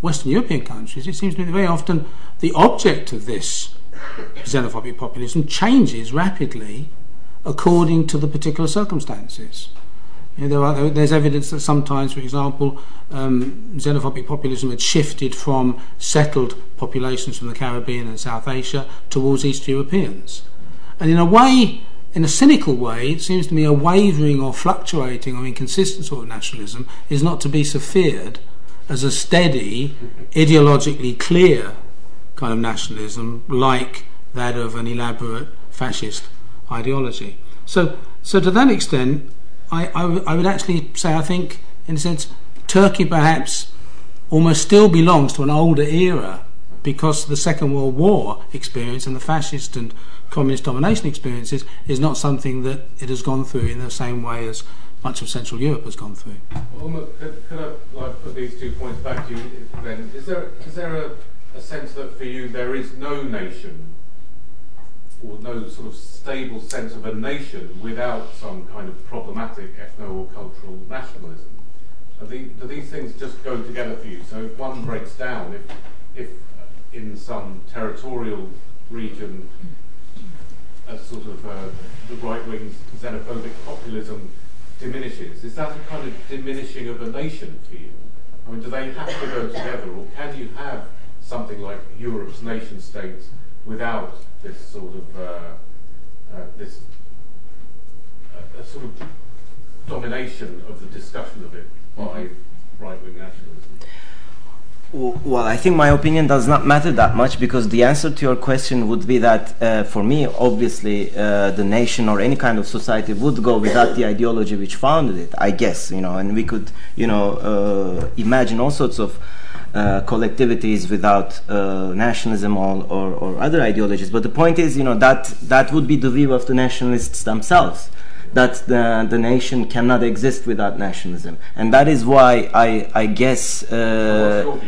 Western European countries, it seems to me very often the object of this xenophobic populism changes rapidly according to the particular circumstances. You know, there are, there's evidence that sometimes, for example, um, xenophobic populism had shifted from settled populations from the Caribbean and South Asia towards East Europeans. And in a way, in a cynical way, it seems to me a wavering or fluctuating or inconsistent sort of nationalism is not to be so feared as a steady, ideologically clear kind of nationalism like that of an elaborate fascist ideology. So, so to that extent, I, I, w- I would actually say I think, in a sense, Turkey perhaps almost still belongs to an older era because the Second World War experience and the fascist and communist domination experiences is not something that it has gone through in the same way as much of Central Europe has gone through. Well, could, could I like, put these two points back to you then? Is there, is there a, a sense that for you there is no nation or no sort of stable sense of a nation without some kind of problematic ethno or cultural nationalism? Do these things just go together for you? So if one breaks down, if, if in some territorial region a sort of uh, the right-wing xenophobic populism diminishes, is that a kind of diminishing of a nation for you? I mean, do they have to go together, or can you have something like Europe's nation states without this sort of uh, uh, this uh, sort of domination of the discussion of it by right-wing nationalism? Well, I think my opinion does not matter that much because the answer to your question would be that uh, for me, obviously, uh, the nation or any kind of society would go without the ideology which founded it, I guess, you know, and we could, you know, uh, imagine all sorts of uh, collectivities without uh, nationalism or, or, or, other ideologies. But the point is, you know, that, that would be the view of the nationalists themselves. That the, the nation cannot exist without nationalism. And that is why I, I guess. Uh,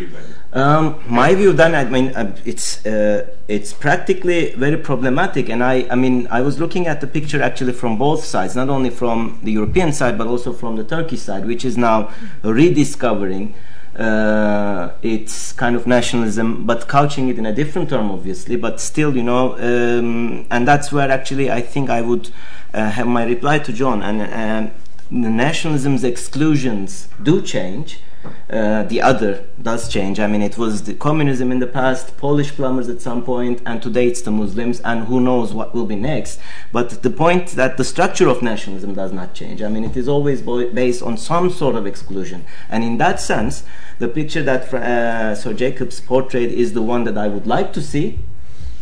um, my view then, I mean, uh, it's uh, it's practically very problematic, and I, I mean, I was looking at the picture actually from both sides, not only from the European side but also from the Turkish side, which is now rediscovering uh, it's kind of nationalism, but couching it in a different term, obviously. But still, you know, um, and that's where actually I think I would uh, have my reply to John. And uh, the nationalism's exclusions do change, uh, the other does change. I mean, it was the communism in the past, Polish plumbers at some point, and today it's the Muslims, and who knows what will be next. But the point that the structure of nationalism does not change. I mean, it is always based on some sort of exclusion. And in that sense, the picture that uh, Sir Jacobs portrayed is the one that I would like to see.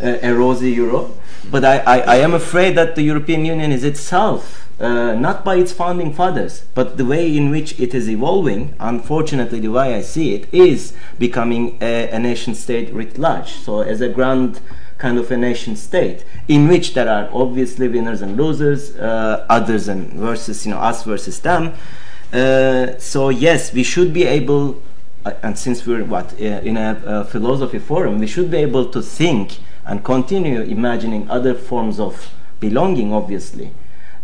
Uh, a rosy Europe, but I, I, I am afraid that the European Union is itself uh, not by its founding fathers, but the way in which it is evolving, unfortunately, the way I see it, is becoming a, a nation state writ large. So, as a grand kind of a nation state, in which there are obviously winners and losers, uh, others and versus, you know, us versus them. Uh, so, yes, we should be able, uh, and since we're what uh, in a, a philosophy forum, we should be able to think and continue imagining other forms of belonging, obviously.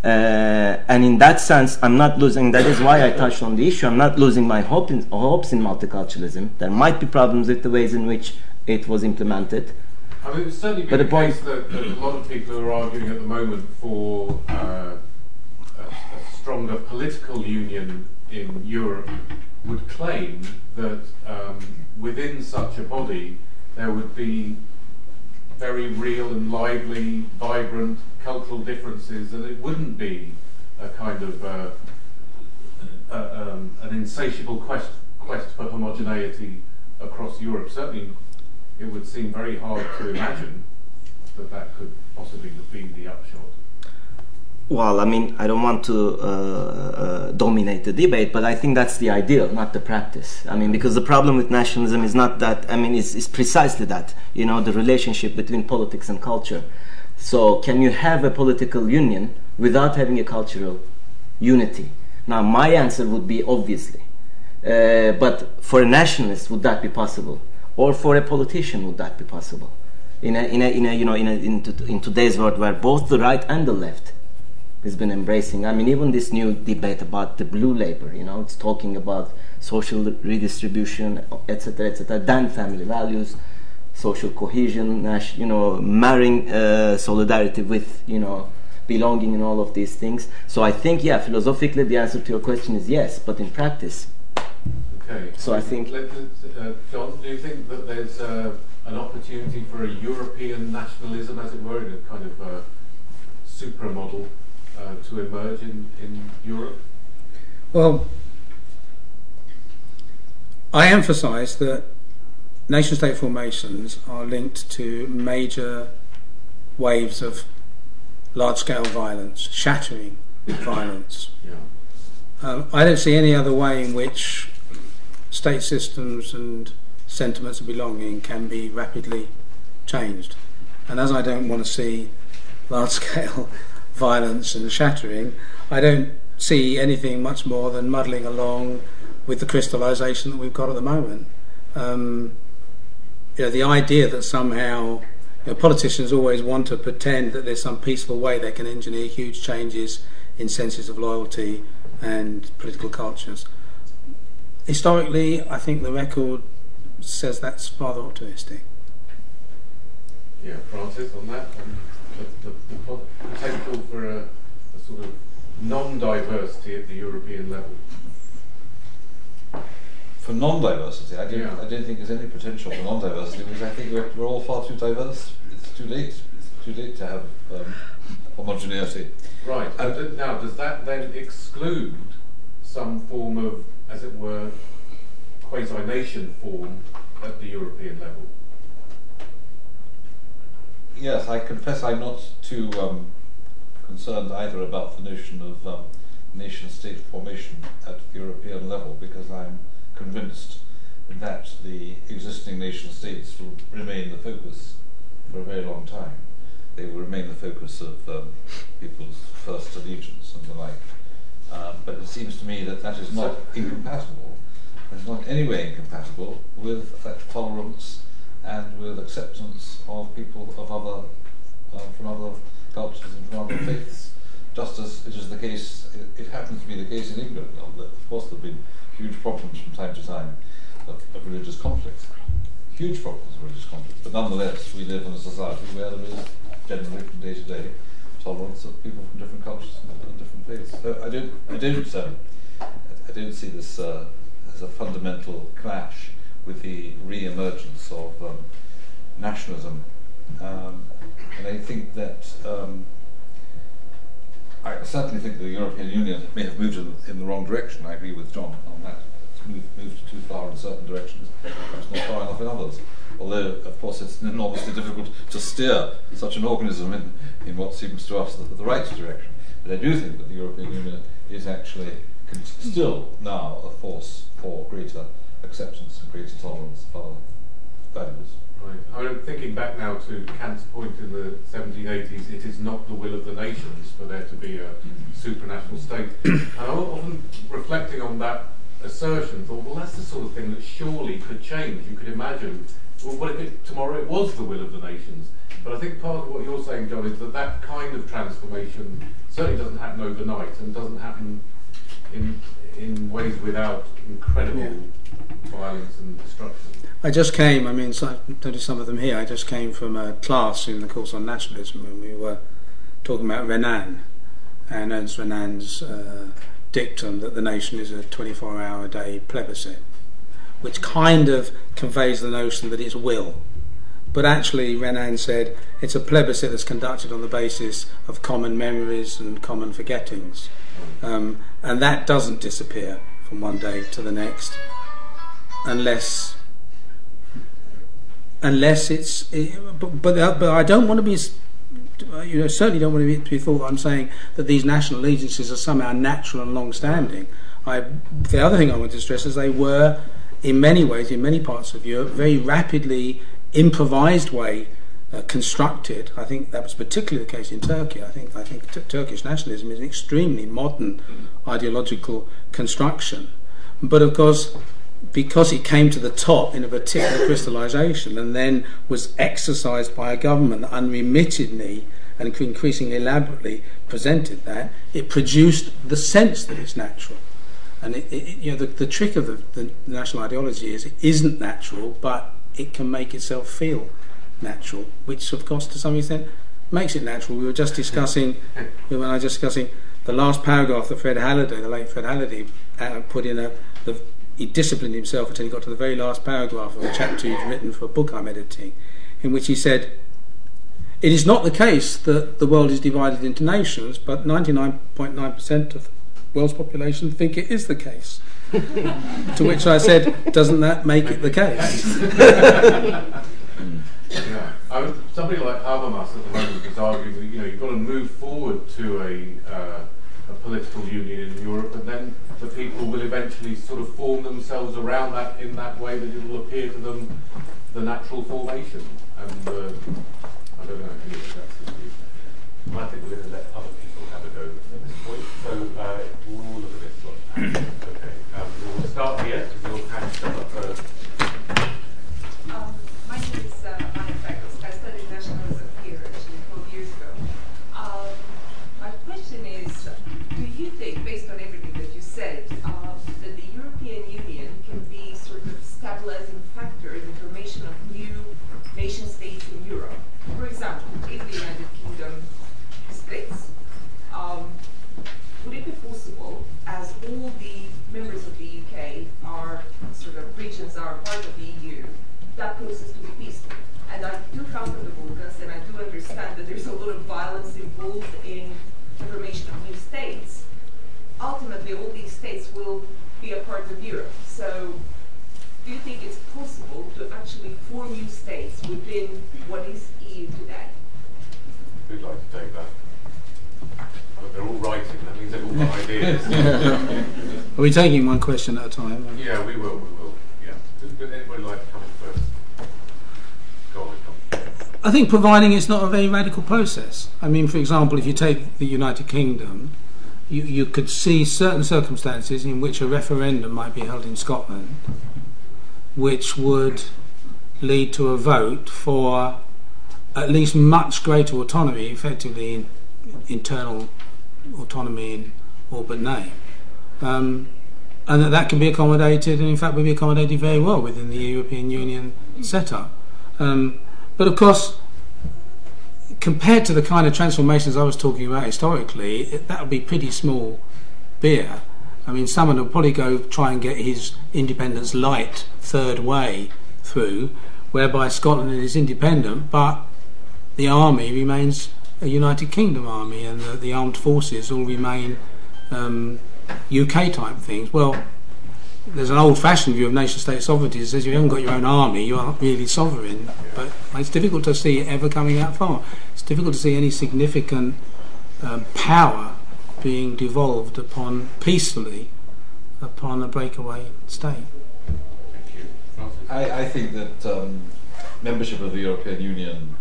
Uh, and in that sense, I'm not losing. That is why I touched on the issue. I'm not losing my hope in, hopes in multiculturalism. There might be problems with the ways in which it was implemented. I mean, it's certainly but the, the case that, that, a lot of people are arguing at the moment for uh, a, a, stronger political union in Europe would claim that um, within such a body there would be very real and lively, vibrant cultural differences, and it wouldn't be a kind of uh, um, an insatiable quest, quest for homogeneity across Europe. Certainly, it would seem very hard to imagine that that could possibly be the upshot. Well, I mean, I don't want to uh, uh, dominate the debate, but I think that's the ideal, not the practice. I mean, because the problem with nationalism is not that, I mean, it's, it's precisely that, you know, the relationship between politics and culture. So, can you have a political union without having a cultural unity? Now, my answer would be obviously. Uh, but for a nationalist, would that be possible? Or for a politician, would that be possible? In, a, in, a, in, a, you know, in, a, in, to, in today's world where both the right and the left has been embracing. I mean, even this new debate about the blue labor, you know, it's talking about social redistribution, etc., etc., then family values, social cohesion, you know, marrying uh, solidarity with, you know, belonging and all of these things. So I think, yeah, philosophically, the answer to your question is yes, but in practice. Okay. So I think. Let, uh, John, do you think that there's uh, an opportunity for a European nationalism, as it were, in a kind of uh, supramodel uh, to emerge in, in Europe? Well, I emphasise that nation state formations are linked to major waves of large scale violence, shattering violence. Yeah. Um, I don't see any other way in which state systems and sentiments of belonging can be rapidly changed. And as I don't want to see large scale violence and shattering, I don't see anything much more than muddling along with the crystallization that we've got at the moment. Um, you know, the idea that somehow you know, politicians always want to pretend that there's some peaceful way they can engineer huge changes in senses of loyalty and political cultures. Historically, I think the record says that's rather optimistic. Yeah, Francis, on that, on the, the, the potential for a, a sort of non-diversity at the European level. For non-diversity, I don't, Yeah. I don't think there's any potential for non-diversity because I think we're, we're all far too diverse. It's too late. It's too late to have um, homogeneity. Right. Uh, and now, does that then exclude some form of, as it were, quasi-nation form at the European level? Yes, I confess I'm not too um, concerned either about the notion of um, nation-state formation at the European level because I'm convinced that the existing nation-states will remain the focus for a very long time. They will remain the focus of um, people's first allegiance and the like. Um, but it seems to me that that is not incompatible, it's not in any way incompatible with that tolerance and with acceptance of people of other, uh, from other cultures and from other faiths. Just as it is the case, it, it happens to be the case in England. Of course, there have been huge problems from time to time of, of religious conflict, huge problems of religious conflict. But nonetheless, we live in a society where there is generally from day to day tolerance of people from different cultures and, and different faiths. So I don't, I don't, um, I don't see this uh, as a fundamental clash with the re-emergence of um, nationalism. Um, and I think that um, I certainly think the European Union may have moved in, in, the wrong direction. I agree with John on that. It's moved, moved too far in certain directions, perhaps not far enough in others. Although, of course, it's enormously difficult to steer such an organism in, in what seems to us the, the right direction. But I do think that the European Union is actually still now a force for greater acceptance and greater tolerance of other values. Right. I'm thinking back now to Kant's point in the 1780s, it is not the will of the nations for there to be a mm-hmm. supranational state. and I'm often reflecting on that assertion, thought, well, that's the sort of thing that surely could change. You could imagine, well, what if it, tomorrow it was the will of the nations? But I think part of what you're saying, John, is that that kind of transformation certainly doesn't happen overnight and doesn't happen in, in ways without incredible yeah. Violence and destruction. I just came, I mean, so, notice some of them here, I just came from a class in the course on nationalism and we were talking about Renan and Ernst Renan's uh, dictum that the nation is a 24 hour a day plebiscite, which kind of conveys the notion that it's will. But actually, Renan said it's a plebiscite that's conducted on the basis of common memories and common forgettings. Um, and that doesn't disappear from one day to the next unless unless it's it, but, but, but I don't want to be you know certainly don't want to be, to be thought that I'm saying that these national allegiances are somehow natural and long-standing I, the other thing I want to stress is they were in many ways in many parts of Europe very rapidly improvised way uh, constructed. I think that was particularly the case in Turkey. I think I think t- Turkish nationalism is an extremely modern ideological construction, but of course. Because it came to the top in a particular crystallization and then was exercised by a government that unremittedly and increasingly elaborately presented that, it produced the sense that it's natural. And it, it, you know, the, the trick of the, the national ideology is it isn't natural, but it can make itself feel natural, which, of course, to some extent, makes it natural. We were just discussing, we were just discussing the last paragraph that Fred Halliday, the late Fred Halliday, uh, put in a. The, he disciplined himself until he got to the very last paragraph of a chapter he'd written for a book I'm editing, in which he said, "It is not the case that the world is divided into nations, but 99.9% of the world's population think it is the case." to which I said, "Doesn't that make it the case?" Yeah. Mean, somebody like Habermas at the moment is arguing that you know you've got to move forward to a, uh, a political union in Europe, and then the people will eventually sort of form themselves around that in that way that it will appear to them the natural formation. And uh, I don't know of that's I think we're going to let other people have a go at this point. So uh, we'll all look at this one. okay. Um, we'll start here because your hand's up first. Um, my name is uh, Maya Freckles. I studied nationalism here actually 12 years ago. Um, my question is, do you think, based on everything that you said, um, that the European Union can be sort of stabilizing factor in the formation of new nation states in Europe? If the United Kingdom splits, um, would it be possible, as all the members of the UK are sort of regions are part of the EU, that process to be peaceful? And I do come from the Balkans, and I do understand that there's a lot of violence involved in the formation of new states. Ultimately, all these states will be a part of Europe. So, do you think it's possible to actually form new states within what is EU today? Who'd like to take that? But they're all writing, that means they've all got ideas. Are we taking one question at a time? yeah, we will, we will. Yeah. Does does anybody like to come in first? Go on, come. I think providing it's not a very radical process. I mean, for example, if you take the United Kingdom, you, you could see certain circumstances in which a referendum might be held in Scotland, which would lead to a vote for at least much greater autonomy, effectively in, internal autonomy in all but name. Um, and that that can be accommodated, and in fact, will be accommodated very well within the European Union setup. Um, but of course, compared to the kind of transformations I was talking about historically, that would be pretty small beer. I mean, someone will probably go try and get his independence light third way through, whereby Scotland is independent, but the army remains a United Kingdom army, and the, the armed forces all remain um, UK type things. Well, there's an old-fashioned view of nation-state sovereignty that says you haven't got your own army, you aren't really sovereign. But it's difficult to see it ever coming that far. It's difficult to see any significant um, power being devolved upon peacefully upon a breakaway state. Thank you. I, I think that um, membership of the European Union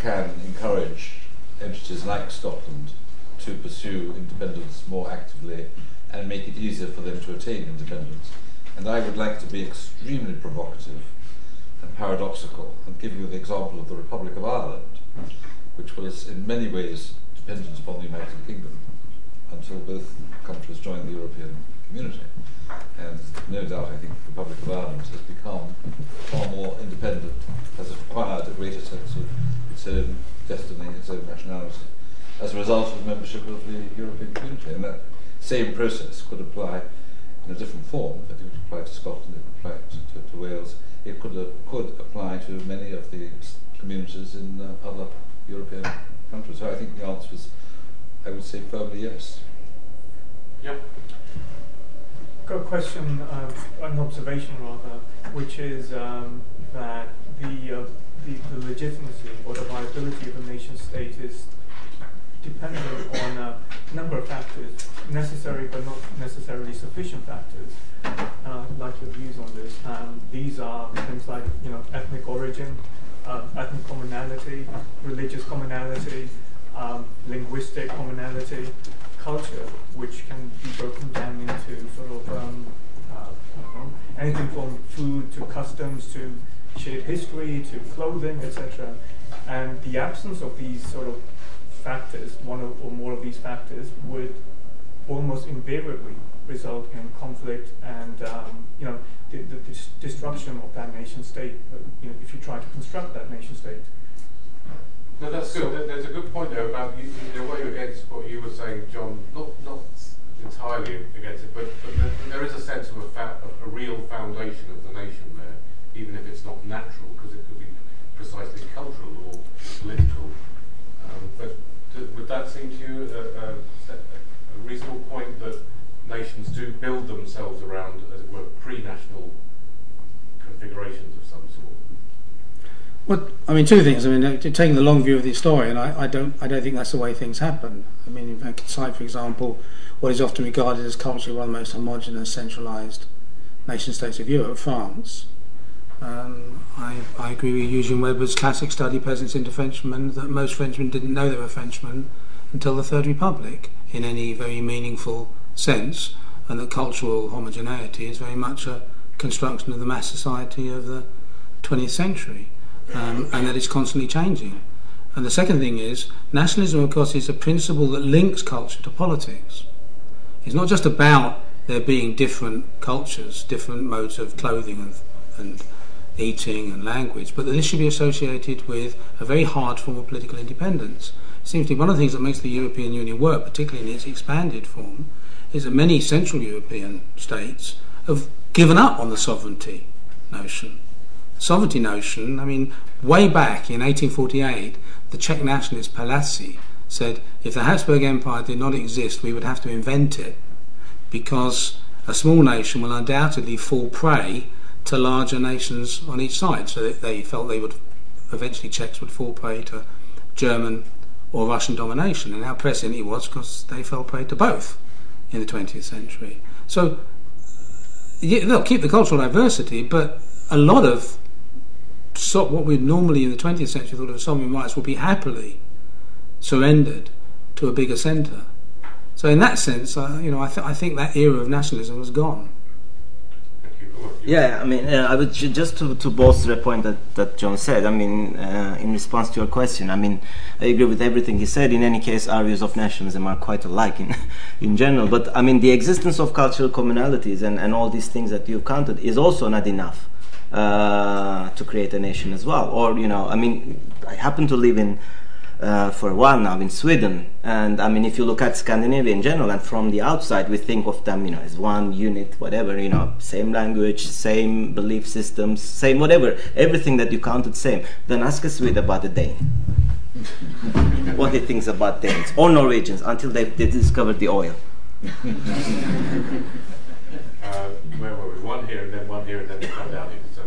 can encourage entities like Scotland to pursue independence more actively and make it easier for them to attain independence. And I would like to be extremely provocative and paradoxical and give you the example of the Republic of Ireland, which was in many ways dependent upon the United Kingdom until both countries joined the European community. And no doubt, I think the Republic of Ireland has become far more independent, has acquired a greater sense of its own destiny, its own nationality, as a result of membership of the European community. And that same process could apply in a different form. It could apply to Scotland, it could apply to, to, to Wales, it could, uh, could apply to many of the communities in uh, other European countries. So I think the answer is, I would say firmly yes. Yep. Got a question, uh, an observation rather, which is um, that the, uh, the the legitimacy or the viability of a nation state is dependent on a number of factors, necessary but not necessarily sufficient factors. Uh, I'd like your views on this. Um, these are things like you know ethnic origin, uh, ethnic commonality, religious commonality, um, linguistic commonality, culture, which can be broken down into sort of um, uh, anything from food to customs to shared history to clothing, etc. And the absence of these sort of factors, one or, or more of these factors, would almost invariably result in conflict and um, you know the, the, dis- destruction of that nation state. You know, if you try to construct that nation state. No, that's good. There's a good point there about you, in a way against what you were saying, John. Not not entirely against it, but, but there, there is a sense of a, fa- of a real foundation of the nation there, even if it's not natural, because it could be precisely cultural or political. Um, but would that seem to you a, a, a reasonable point that nations do build themselves around, as it were, pre-national configurations of some sort? Well, I mean, two things. I mean, taking the long view of the historian, I, I don't, I don't think that's the way things happen. I mean, if I could cite, for example, what is often regarded as culturally one of the most homogenous, centralised nation states of Europe, France. Um, I, I agree with Eugen Weber's classic study, Peasants into Frenchmen, that most Frenchmen didn't know they were Frenchmen until the Third Republic in any very meaningful sense, and that cultural homogeneity is very much a construction of the mass society of the 20th century, um, and that it's constantly changing. And the second thing is, nationalism, of course, is a principle that links culture to politics. It's not just about there being different cultures, different modes of clothing and, and eating and language, but that this should be associated with a very hard form of political independence. It seems to me one of the things that makes the European Union work, particularly in its expanded form, is that many Central European states have given up on the sovereignty notion. Sovereignty notion, I mean, way back in 1848, the Czech nationalist Palacký said if the Habsburg Empire did not exist, we would have to invent it because a small nation will undoubtedly fall prey to larger nations on each side. So they felt they would eventually Czechs would fall prey to German or Russian domination, and how prescient it was because they fell prey to both in the 20th century. So yeah, they'll keep the cultural diversity, but a lot of so what we normally in the 20th century thought of sovereign rights will be happily surrendered to a bigger centre. So in that sense, uh, you know, I, th- I think that era of nationalism was gone. Thank you. Go on, you- Yeah, I mean, uh, I would ju- just to, to bolster the point that, that John said. I mean, uh, in response to your question, I mean, I agree with everything he said. In any case, our views of nationalism are quite alike in in general. But I mean, the existence of cultural commonalities and, and all these things that you've counted is also not enough uh, to create a nation as well. Or you know, I mean, I happen to live in. Uh, for a while now in Sweden, and I mean, if you look at Scandinavia in general, and from the outside, we think of them, you know, as one unit, whatever, you know, same language, same belief systems, same whatever, everything that you counted same. Then ask a Swede about the Dane, what he thinks about Danes or Norwegians until they, they discovered the oil. Uh, where were we? One here and then one here and then we come down here. So,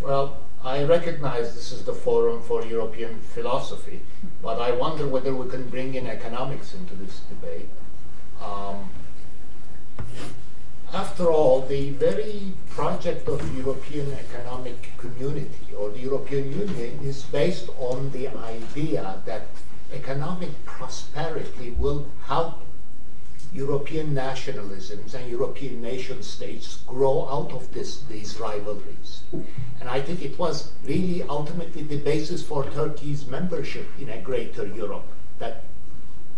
Well, I recognize this is the forum for European philosophy, but I wonder whether we can bring in economics into this debate. Um, after all, the very project of European Economic Community or the European Union is based on the idea that economic prosperity will help European nationalisms and European nation states grow out of this, these rivalries. And I think it was really ultimately the basis for Turkey's membership in a greater Europe, that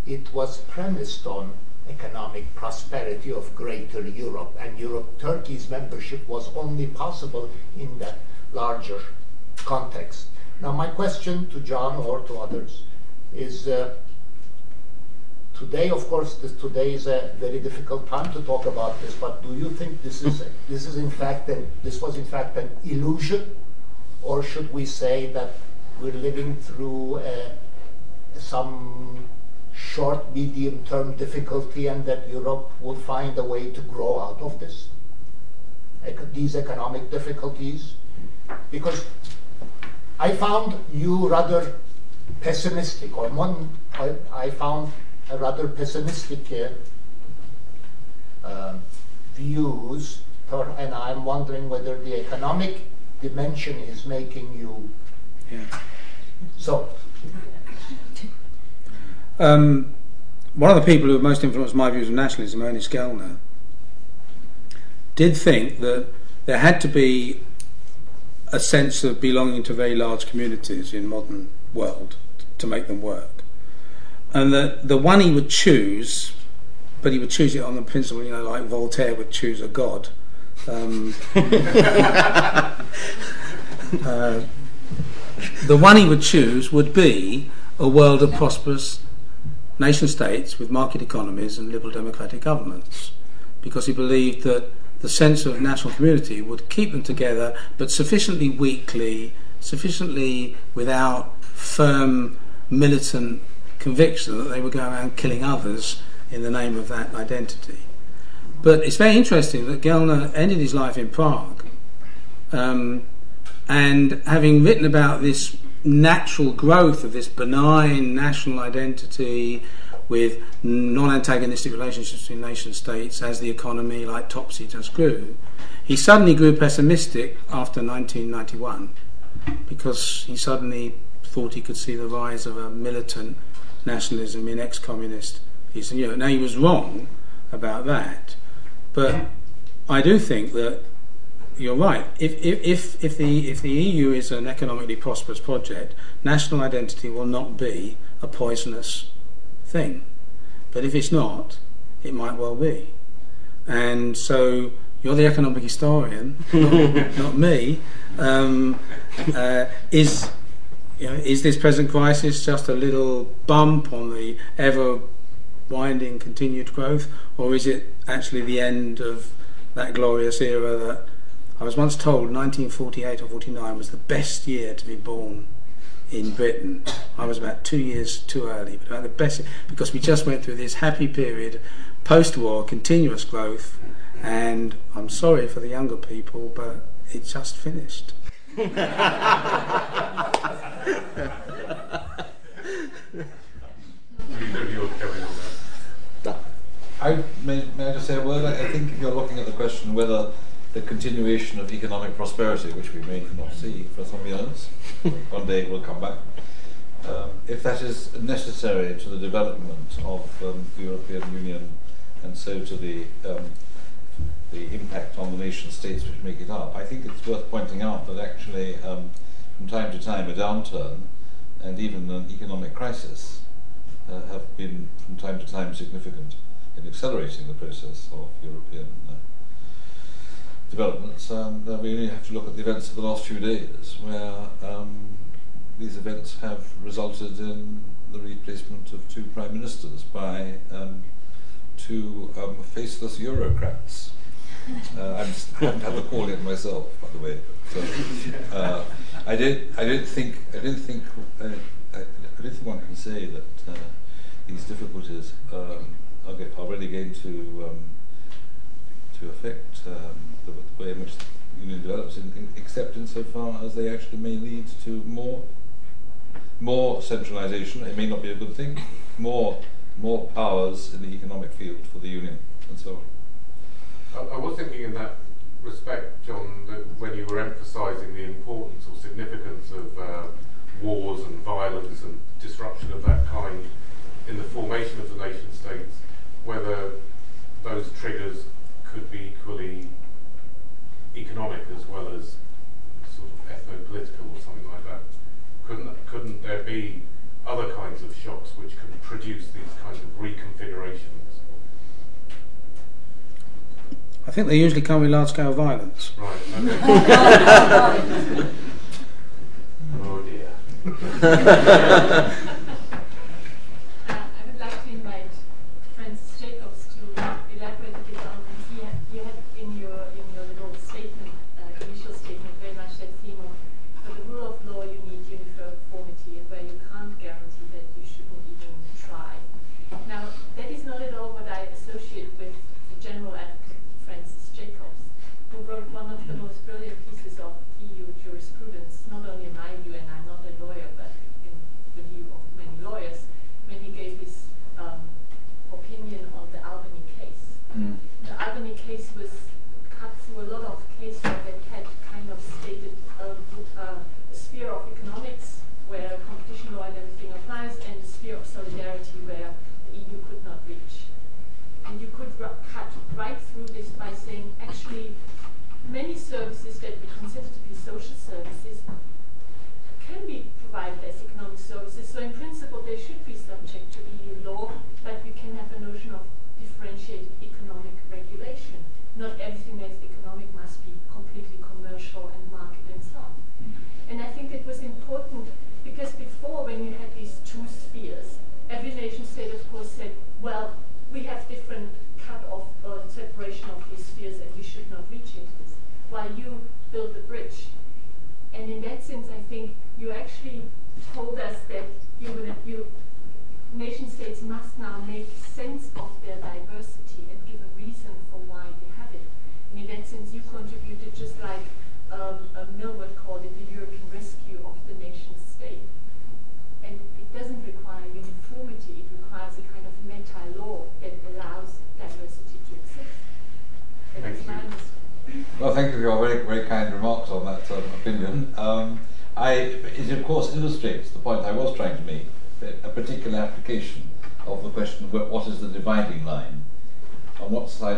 it was premised on economic prosperity of greater Europe, and Europe, Turkey's membership was only possible in that larger context. Now, my question to John or to others is. Uh, Today, of course, this, today is a very difficult time to talk about this. But do you think this is this is in fact an, this was in fact an illusion, or should we say that we're living through uh, some short, medium-term difficulty, and that Europe will find a way to grow out of this these economic difficulties? Because I found you rather pessimistic. On one, I, I found a rather pessimistic uh, uh, views, and I'm wondering whether the economic dimension is making you Yeah. so. Um, one of the people who have most influenced my views of nationalism, Ernest Gellner, did think that there had to be a sense of belonging to very large communities in modern world to make them work. And the the one he would choose, but he would choose it on the principle, you know, like Voltaire would choose a god. Um, uh, the one he would choose would be a world of prosperous nation states with market economies and liberal democratic governments, because he believed that the sense of national community would keep them together, but sufficiently weakly, sufficiently without firm militant conviction that they would go around killing others in the name of that identity. But it's very interesting that Gellner ended his life in Prague, um, and having written about this natural growth of this benign national identity with non-antagonistic relationships between nation states as the economy, like Topsy, just grew, he suddenly grew pessimistic after 1991 because he suddenly thought he could see the rise of a militant nationalism in ex-communist Eastern Europe. Now he was wrong about that, but I do think that you're right. If, if, if, the, if the EU is an economically prosperous project, national identity will not be a poisonous thing. But if it's not, it might well be. And so you're the economic historian, not, not me. Um, uh, is you know, is this present crisis just a little bump on the ever winding continued growth, or is it actually the end of that glorious era that I was once told 1948 or 49 was the best year to be born in Britain. I was about two years too early, but about the best because we just went through this happy period, post-war, continuous growth, and I'm sorry for the younger people, but it just finished. I may, may I just say a word? I, I think if you're looking at the question whether the continuation of economic prosperity, which we may not see for some years, one day will come back. Um, if that is necessary to the development of um, the European Union and so to the um, the impact on the nation states which make it up, I think it's worth pointing out that actually, um, from time to time, a downturn and even an economic crisis uh, have been, from time to time, significant in accelerating the process of European uh, developments. And uh, we only have to look at the events of the last few days, where um, these events have resulted in the replacement of two prime ministers by um, two um, faceless Eurocrats. Uh, I'm, I haven't had the call yet myself, by the way. So, uh, I did. I didn't think. I didn't think. Uh, I, I didn't think one can say that uh, these difficulties um, are, get, are really going to um, to affect um, the, the, way in which the union develops, in, in, except insofar as they actually may lead to more more centralisation. It may not be a good thing. More more powers in the economic field for the union, and so on. I, I was thinking in that respect, John, that when you were emphasising the importance or significance of uh, wars and violence and disruption of that kind in the formation of the nation states, whether those triggers could be equally economic as well as sort of ethno-political or something like that. Couldn't couldn't there be other kinds of shocks which can produce these kinds of reconfigurations? I think they usually come with large scale violence. Right. Okay. oh dear.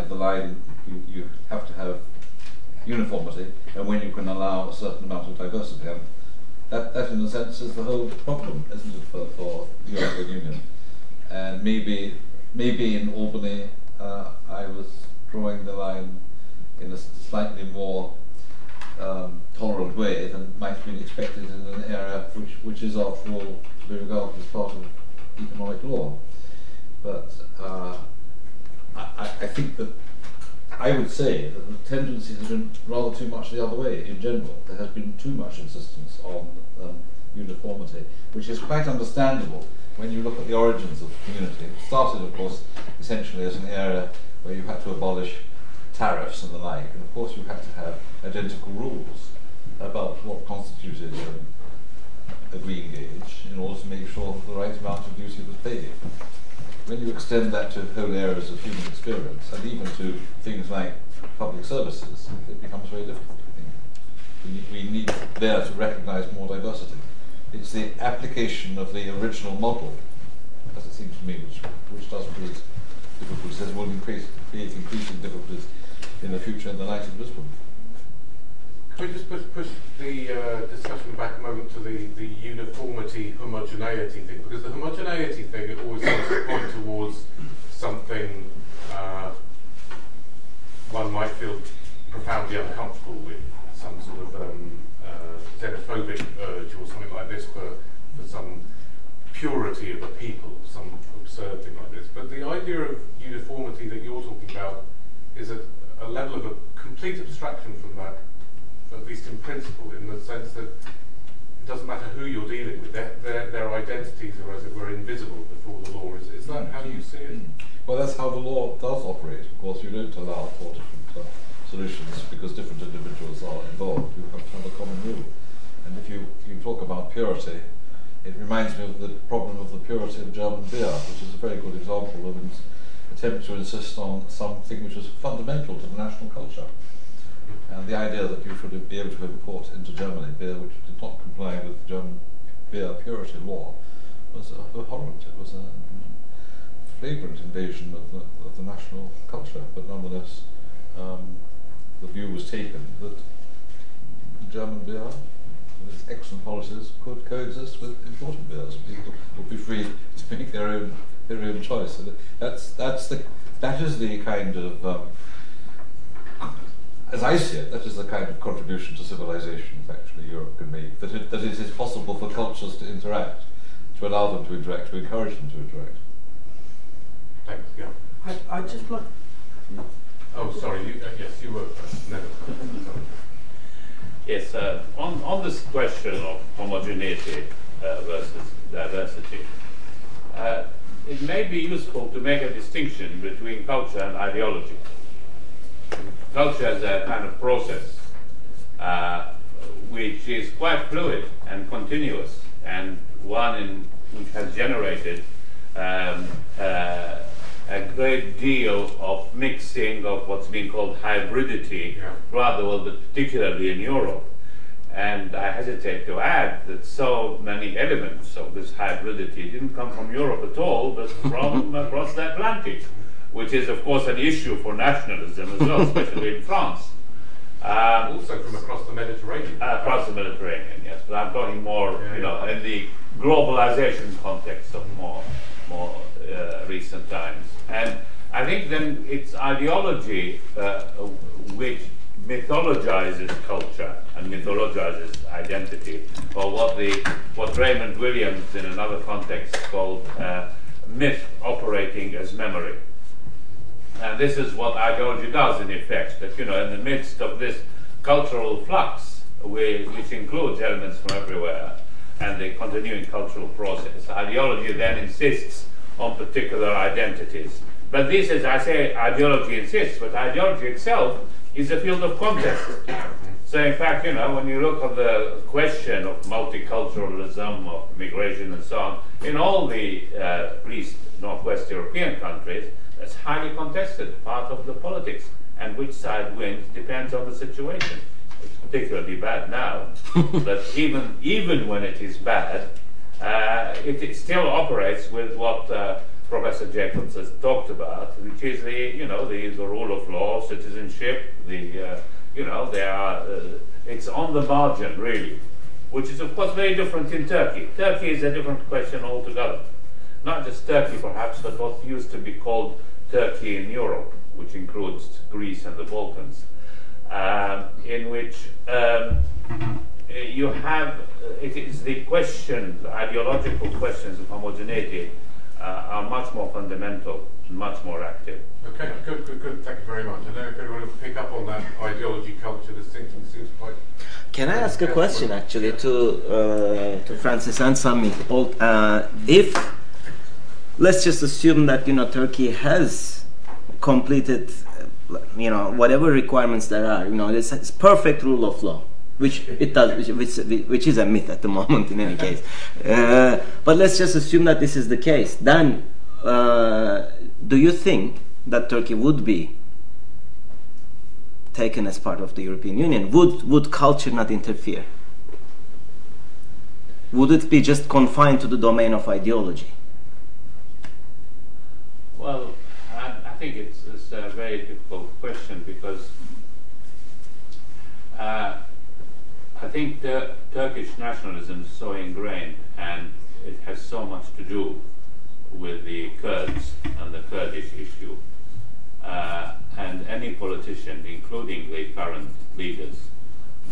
the line you, you have to have uniformity and when you can allow a certain amount of diversity. And that, that in a sense is the whole problem, isn't it, for, for the European Union? And maybe, maybe in Albany uh, I was drawing the line in a slightly more um, tolerant way than might have been expected in an area which, which is after all to be regarded as part of economic law. But uh, I, I think that I would say that the tendency has been rather too much the other way in general. There has been too much insistence on um, uniformity, which is quite understandable when you look at the origins of the community. It started, of course, essentially as an area where you had to abolish tariffs and the like, and of course you had to have identical rules about what constituted um, a green gauge in order to make sure that the right amount of duty was paid when you extend that to whole areas of human experience, and even to things like public services, it becomes very difficult. We need, we need there to recognize more diversity. It's the application of the original model, as it seems to me, which, which does create difficulties, as will increase, create increasing difficulties in the future in the light of Lisbon. Can we just push, push the uh, discussion back a moment to the, the uniformity, homogeneity thing? Because the homogeneity thing, it always seems to point towards something uh, one might feel profoundly uncomfortable with, some sort of um, uh, xenophobic urge or something like this for, for some purity of a people, some absurd thing like this. But the idea of uniformity that you're talking about is a, a level of a complete abstraction from that at least in principle, in the sense that it doesn't matter who you're dealing with, their, their, their identities are, as it were, invisible before the law. Is, is that mm. how you see it? Mm. Well, that's how the law does operate. Of course, you don't allow four different uh, solutions because different individuals are involved. You have to have a common rule. And if you, you talk about purity, it reminds me of the problem of the purity of German beer, which is a very good example of an attempt to insist on something which is fundamental to the national culture. And the idea that you should be able to import into Germany beer which did not comply with German beer purity law was abhorrent. It was a flagrant invasion of the, of the national culture, but nonetheless, um, the view was taken that German beer, with its excellent policies, could coexist with imported beers. People would be free to make their own their own choice. That's that's the that is the kind of um, as I see it, that is the kind of contribution to civilization that actually Europe can make. That it, that it is possible for cultures to interact, to allow them to interact, to encourage them to interact. Thanks. Yeah. I, I just like. Oh, sorry. You, uh, yes, you were first. No. yes. Uh, on on this question of homogeneity uh, versus diversity, uh, it may be useful to make a distinction between culture and ideology culture is a kind of process uh, which is quite fluid and continuous, and one in, which has generated um, uh, a great deal of mixing of what's being called hybridity, yeah. rather well, but particularly in Europe. And I hesitate to add that so many elements of this hybridity didn't come from Europe at all, but from across the Atlantic which is, of course, an issue for nationalism as well, especially in France. Um, Also from across the Mediterranean. uh, across the Mediterranean, yes, but I'm talking more, Yeah, you know, yeah. in the globalization context of more, more uh, recent times. And I think then it's ideology uh, which mythologizes culture and mythologizes identity, or what the what Raymond Williams in another context called uh, myth operating as memory. And this is what ideology does, in effect, that, you know, in the midst of this cultural flux, we, which includes elements from everywhere, and the continuing cultural process, ideology then insists on particular identities. But this is, I say, ideology insists, but ideology itself is a field of contest. So, in fact, you know, when you look at the question of multiculturalism, of migration, and so on, in all the uh, at least Northwest European countries, that's highly contested, part of the politics. And which side wins depends on the situation. It's particularly bad now, but even even when it is bad, uh, it, it still operates with what uh, Professor Jacobs has talked about, which is the you know the, the rule of law, citizenship, the uh, you know they are uh, it's on the margin really, which is of course very different in Turkey. Turkey is a different question altogether. Not just Turkey perhaps, but what used to be called Turkey in Europe, which includes Greece and the Balkans, um, in which um, you have it is the question, the ideological questions of homogeneity uh, are much more fundamental and much more active. Okay, good, good, good. Thank you very much. I don't know if anyone will pick up on that ideology culture distinction. Seems quite. Can I ask a question actually to uh, to Francis and Sami? Uh, if let's just assume that you know Turkey has completed, uh, you know, whatever requirements there are, you know, it's, it's perfect rule of law, which it does, which, which, which is a myth at the moment in any case. Uh, but let's just assume that this is the case. Then, uh, do you think that Turkey would be taken as part of the European Union, would would culture not interfere? Would it be just confined to the domain of ideology? Well, I, I think it's, it's a very difficult question because uh, I think the Turkish nationalism is so ingrained and it has so much to do with the Kurds and the Kurdish issue. Uh, and any politician, including the current leaders,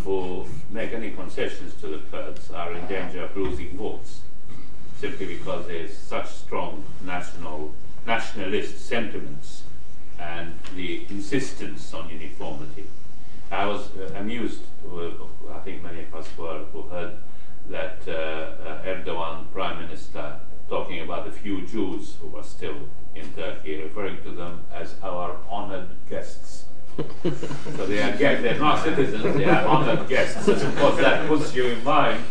who make any concessions to the Kurds are in danger of losing votes simply because there is such strong national nationalist sentiments and the insistence on uniformity. I was uh, amused, with, I think many of us were, who heard that uh, uh, Erdogan, Prime Minister, talking about the few Jews who were still in Turkey, referring to them as our honored guests. so they are guests, they're not citizens, they are honored guests. And of course, that puts you in mind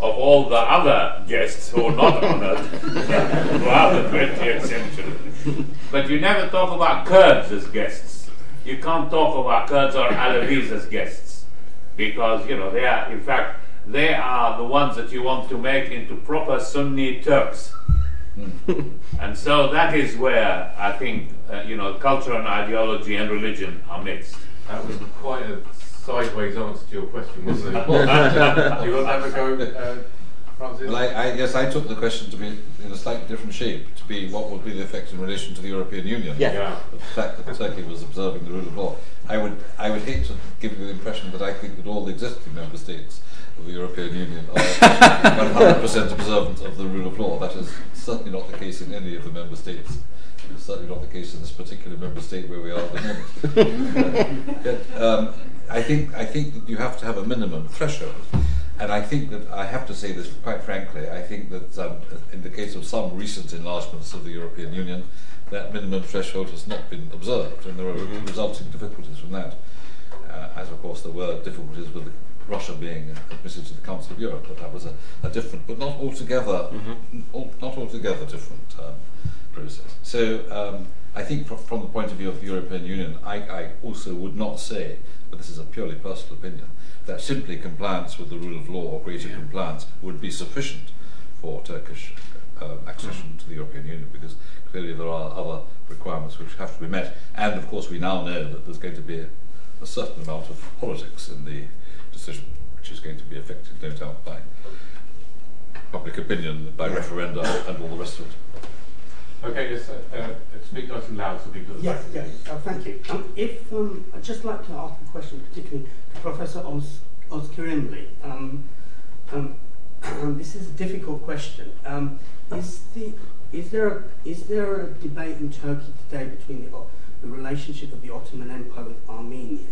of all the other guests who are not honored throughout the 20th century. But you never talk about Kurds as guests. You can't talk about Kurds or Alevis as guests because, you know, they are, in fact, they are the ones that you want to make into proper Sunni Turks. and so that is where I think, uh, you know, culture and ideology and religion are mixed. That was quite a sideways answer to your question, wasn't it? Do you want to have a go, uh, Francis? Well, I, I, yes, I took the question to be in a slightly different shape, to be what would be the effect in relation to the European Union. Yeah. Yeah. The fact that Turkey was observing the rule of law. I would, I would hate to give you the impression that I think that all the existing member states of the European Union are 100% observant of the rule of law. That is certainly not the case in any of the member states. It's certainly not the case in this particular member state where we are at the moment. But, um, I think I think that you have to have a minimum threshold, and I think that I have to say this quite frankly. I think that um, in the case of some recent enlargements of the European Union, that minimum threshold has not been observed, and there are resulting difficulties from that. Uh, as of course there were difficulties with Russia being admitted to the Council of Europe, but that was a, a different, but not altogether, al- not altogether different um, process. So um, I think fr- from the point of view of the European Union, I, I also would not say, but this is a purely personal opinion, that simply compliance with the rule of law or greater compliance would be sufficient for Turkish uh, accession to the European Union, because clearly there are other requirements which have to be met, and of course we now know that there's going to be a certain amount of politics in the decision, which is going to be affected, no doubt, by public opinion, by referenda, and all the rest of it. Okay, yes, uh, uh, speak nice and loud so people. Yes, yes. Uh, thank you. Um, if um, I'd just like to ask a question, particularly to Professor Oz, Oz. Um, um, this is a difficult question. Um, is the is there a, is there a debate in Turkey today between the, the relationship of the Ottoman Empire with Armenia?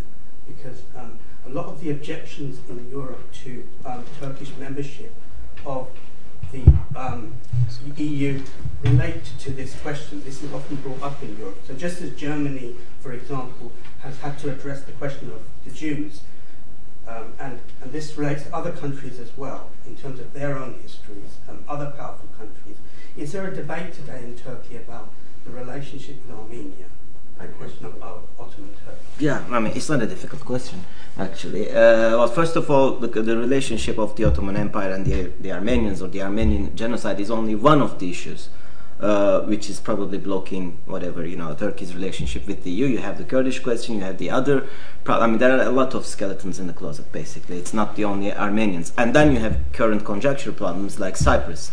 Because um, a lot of the objections in Europe to Turkish membership of the um, EU relate to this question. This is often brought up in Europe. So just as Germany, for example, has had to address the question of the Jews, um, and, and this relates to other countries as well, in terms of their own histories, um, other powerful countries. Is there a debate today in Turkey about the relationship with Armenia? Question of Ottoman. Yeah, I mean, it's not a difficult question, actually. Uh, well, first of all, the, the, relationship of the Ottoman Empire and the, the Armenians or the Armenian genocide is only one of the issues. Uh, which is probably blocking whatever you know Turkey's relationship with the EU. You have the Kurdish question, you have the other. Pro- I mean, there are a lot of skeletons in the closet. Basically, it's not the only Armenians, and then you have current conjecture problems like Cyprus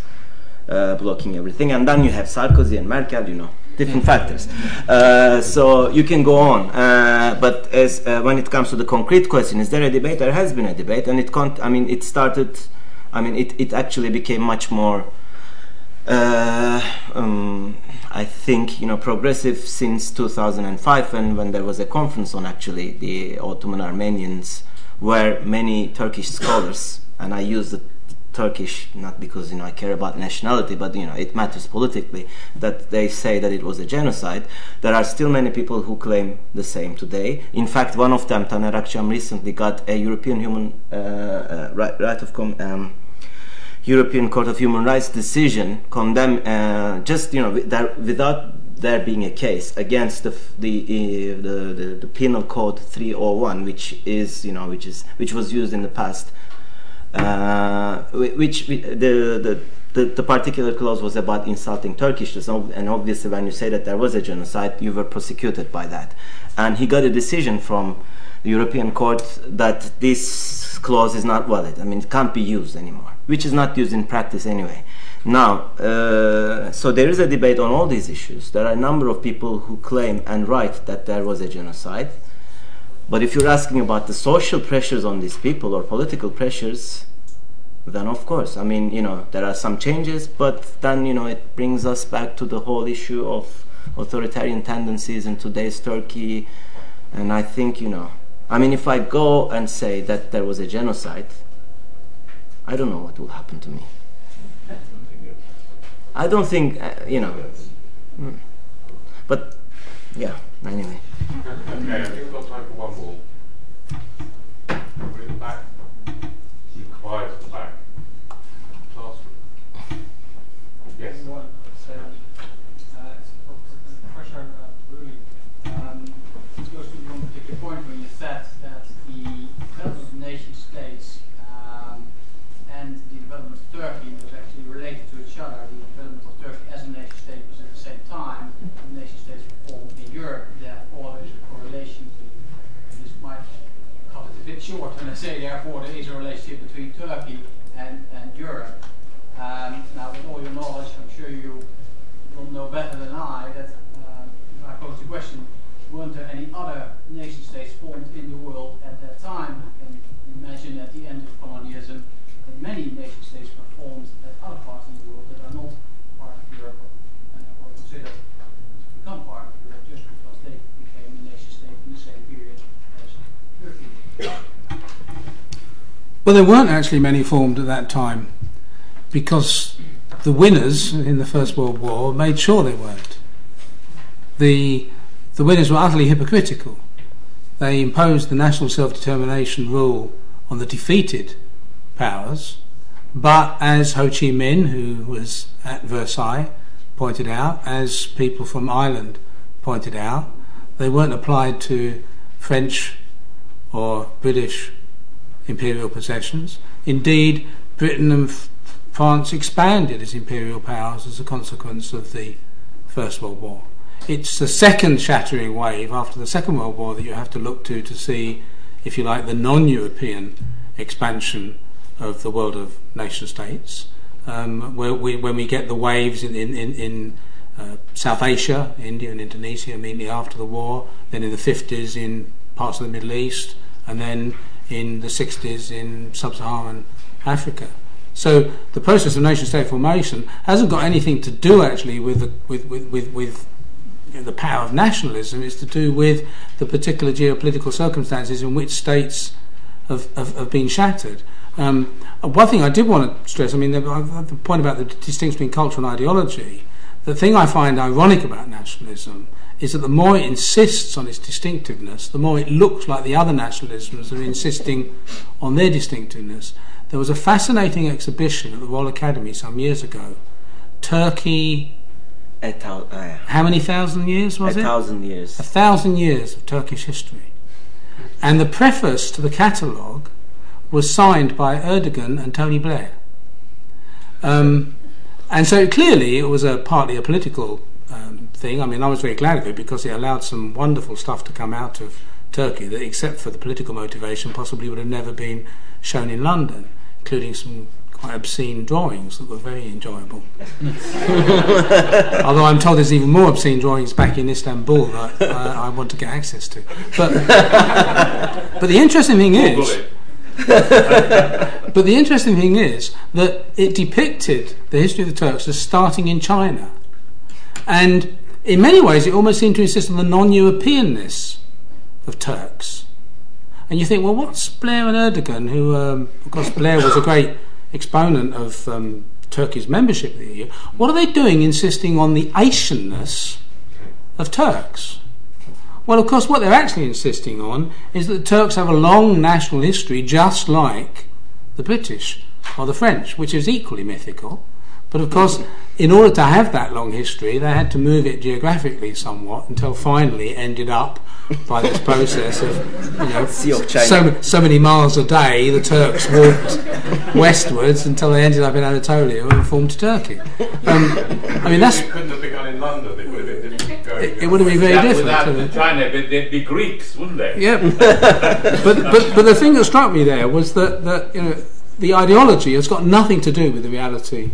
uh, blocking everything, and then you have Sarkozy and Merkel. You know, different factors. Uh, so you can go on, uh, but as uh, when it comes to the concrete question, is there a debate? There has been a debate, and it can't. I mean, it started. I mean, it, it actually became much more uh, um, I think you know progressive since 2005, and when there was a conference on actually the Ottoman Armenians, where many Turkish scholars, and I use the Turkish not because you know I care about nationality, but you know it matters politically that they say that it was a genocide. There are still many people who claim the same today. In fact, one of them, Taner Akçam, recently got a European Human uh, uh, right, of com- um, European Court of Human Rights decision condemn uh, just you know without there being a case against the the, uh, the, the, the penal code 301 which is you know which is which was used in the past uh, which the, the the, the particular clause was about insulting Turkishness, and obviously, when you say that there was a genocide, you were prosecuted by that. And he got a decision from the European Court that this clause is not valid. I mean, it can't be used anymore which is not used in practice anyway. Now, uh, so there is a debate on all these issues. There are a number of people who claim and write that there was a genocide. But if you're asking about the social pressures on these people or political pressures, then of course, I mean, you know, there are some changes, but then, you know, it brings us back to the whole issue of authoritarian tendencies in today's Turkey. And I think, you know, I mean, if I go and say that there was a genocide, I don't know what will happen to me. I don't think, uh, you know. Mm. But, yeah, anyway. Okay, I think we've got time for one more. Over in the back. Be quiet at the back. Classroom. Yes. Pressure, really, um, it goes to one particular point when you said that the development of nation states and the development of Turkey was actually related to each other. The development of Turkey as a nation state was at the same time the nation states were formed in Europe. Therefore, there is a correlation. To, this might cut it a I say therefore there is a relationship between Turkey and, and Europe. Um, now, with all your knowledge, I'm sure you will know better than I that uh, if I pose the question, weren't there any other nation states formed in the world at that time? I can imagine at the end of colonialism, that many nation states were formed at other parts of the world that are not part of Europe uh, or considered to become part of Europe just because they became a nation state in the same period as Turkey. Well, there weren't actually many formed at that time because the winners in the First World War made sure they weren't. The, the winners were utterly hypocritical. They imposed the national self determination rule on the defeated powers. But as Ho Chi Minh, who was at Versailles, pointed out, as people from Ireland pointed out, they weren't applied to French or British imperial possessions. Indeed, Britain and France expanded as imperial powers as a consequence of the First World War. it's the second shattering wave after the Second World War that you have to look to to see, if you like, the non-European expansion of the world of nation states. Um, where we, when we get the waves in, in, in, in uh, South Asia, India and Indonesia immediately after the war, then in the 50s in parts of the Middle East, and then in the 60s in sub-Saharan Africa. So the process of nation-state formation hasn't got anything to do actually with the, with, with, with, with the power of nationalism. It's to do with the particular geopolitical circumstances in which states have, have, have been shattered. Um, one thing I did want to stress, I mean, the, the point about the distinction between culture and ideology, the thing I find ironic about nationalism is that the more it insists on its distinctiveness, the more it looks like the other nationalisms are insisting on their distinctiveness. There was a fascinating exhibition at the Royal Academy some years ago. Turkey. A thou- uh, How many thousand years was a it? thousand years. A thousand years of Turkish history. And the preface to the catalogue was signed by Erdogan and Tony Blair. Um, and so clearly it was a partly a political um, thing. I mean, I was very glad of it because it allowed some wonderful stuff to come out of Turkey that, except for the political motivation, possibly would have never been shown in London, including some quite obscene drawings that were very enjoyable. Although I'm told there's even more obscene drawings back in Istanbul that uh, I want to get access to. But, but the interesting thing is. But the interesting thing is that it depicted the history of the Turks as starting in China. And in many ways, it almost seemed to insist on the non Europeanness of Turks. And you think, well, what's Blair and Erdogan, who, um, of course, Blair was a great exponent of um, Turkey's membership of the EU, what are they doing insisting on the Asianness of Turks? Well, of course, what they're actually insisting on is that the Turks have a long national history, just like the British or the French, which is equally mythical. But of course, in order to have that long history, they had to move it geographically somewhat until finally it ended up by this process of, you know, Sea of China. so, so many miles a day, the Turks walked westwards until they ended up in Anatolia and formed Turkey. Um, I mean, that's It couldn't have begun in London. It would have been it, it would have been very Yeah, different. without? China, but they'd be Greeks, wouldn't they? Yeah, but, but but the thing that struck me there was that that you know the ideology has got nothing to do with the reality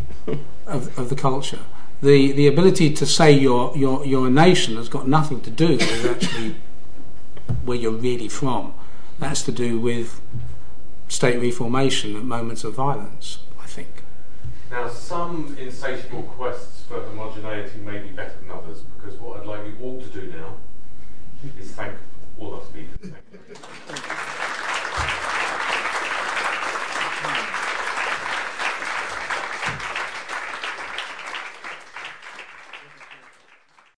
of, of the culture. The the ability to say you're you're you're a nation has got nothing to do with actually where you're really from. That's to do with state reformation at moments of violence. I think. Now, some insatiable quests for homogeneity may be better than others, because what I'd like you all to do now is thank all our speakers.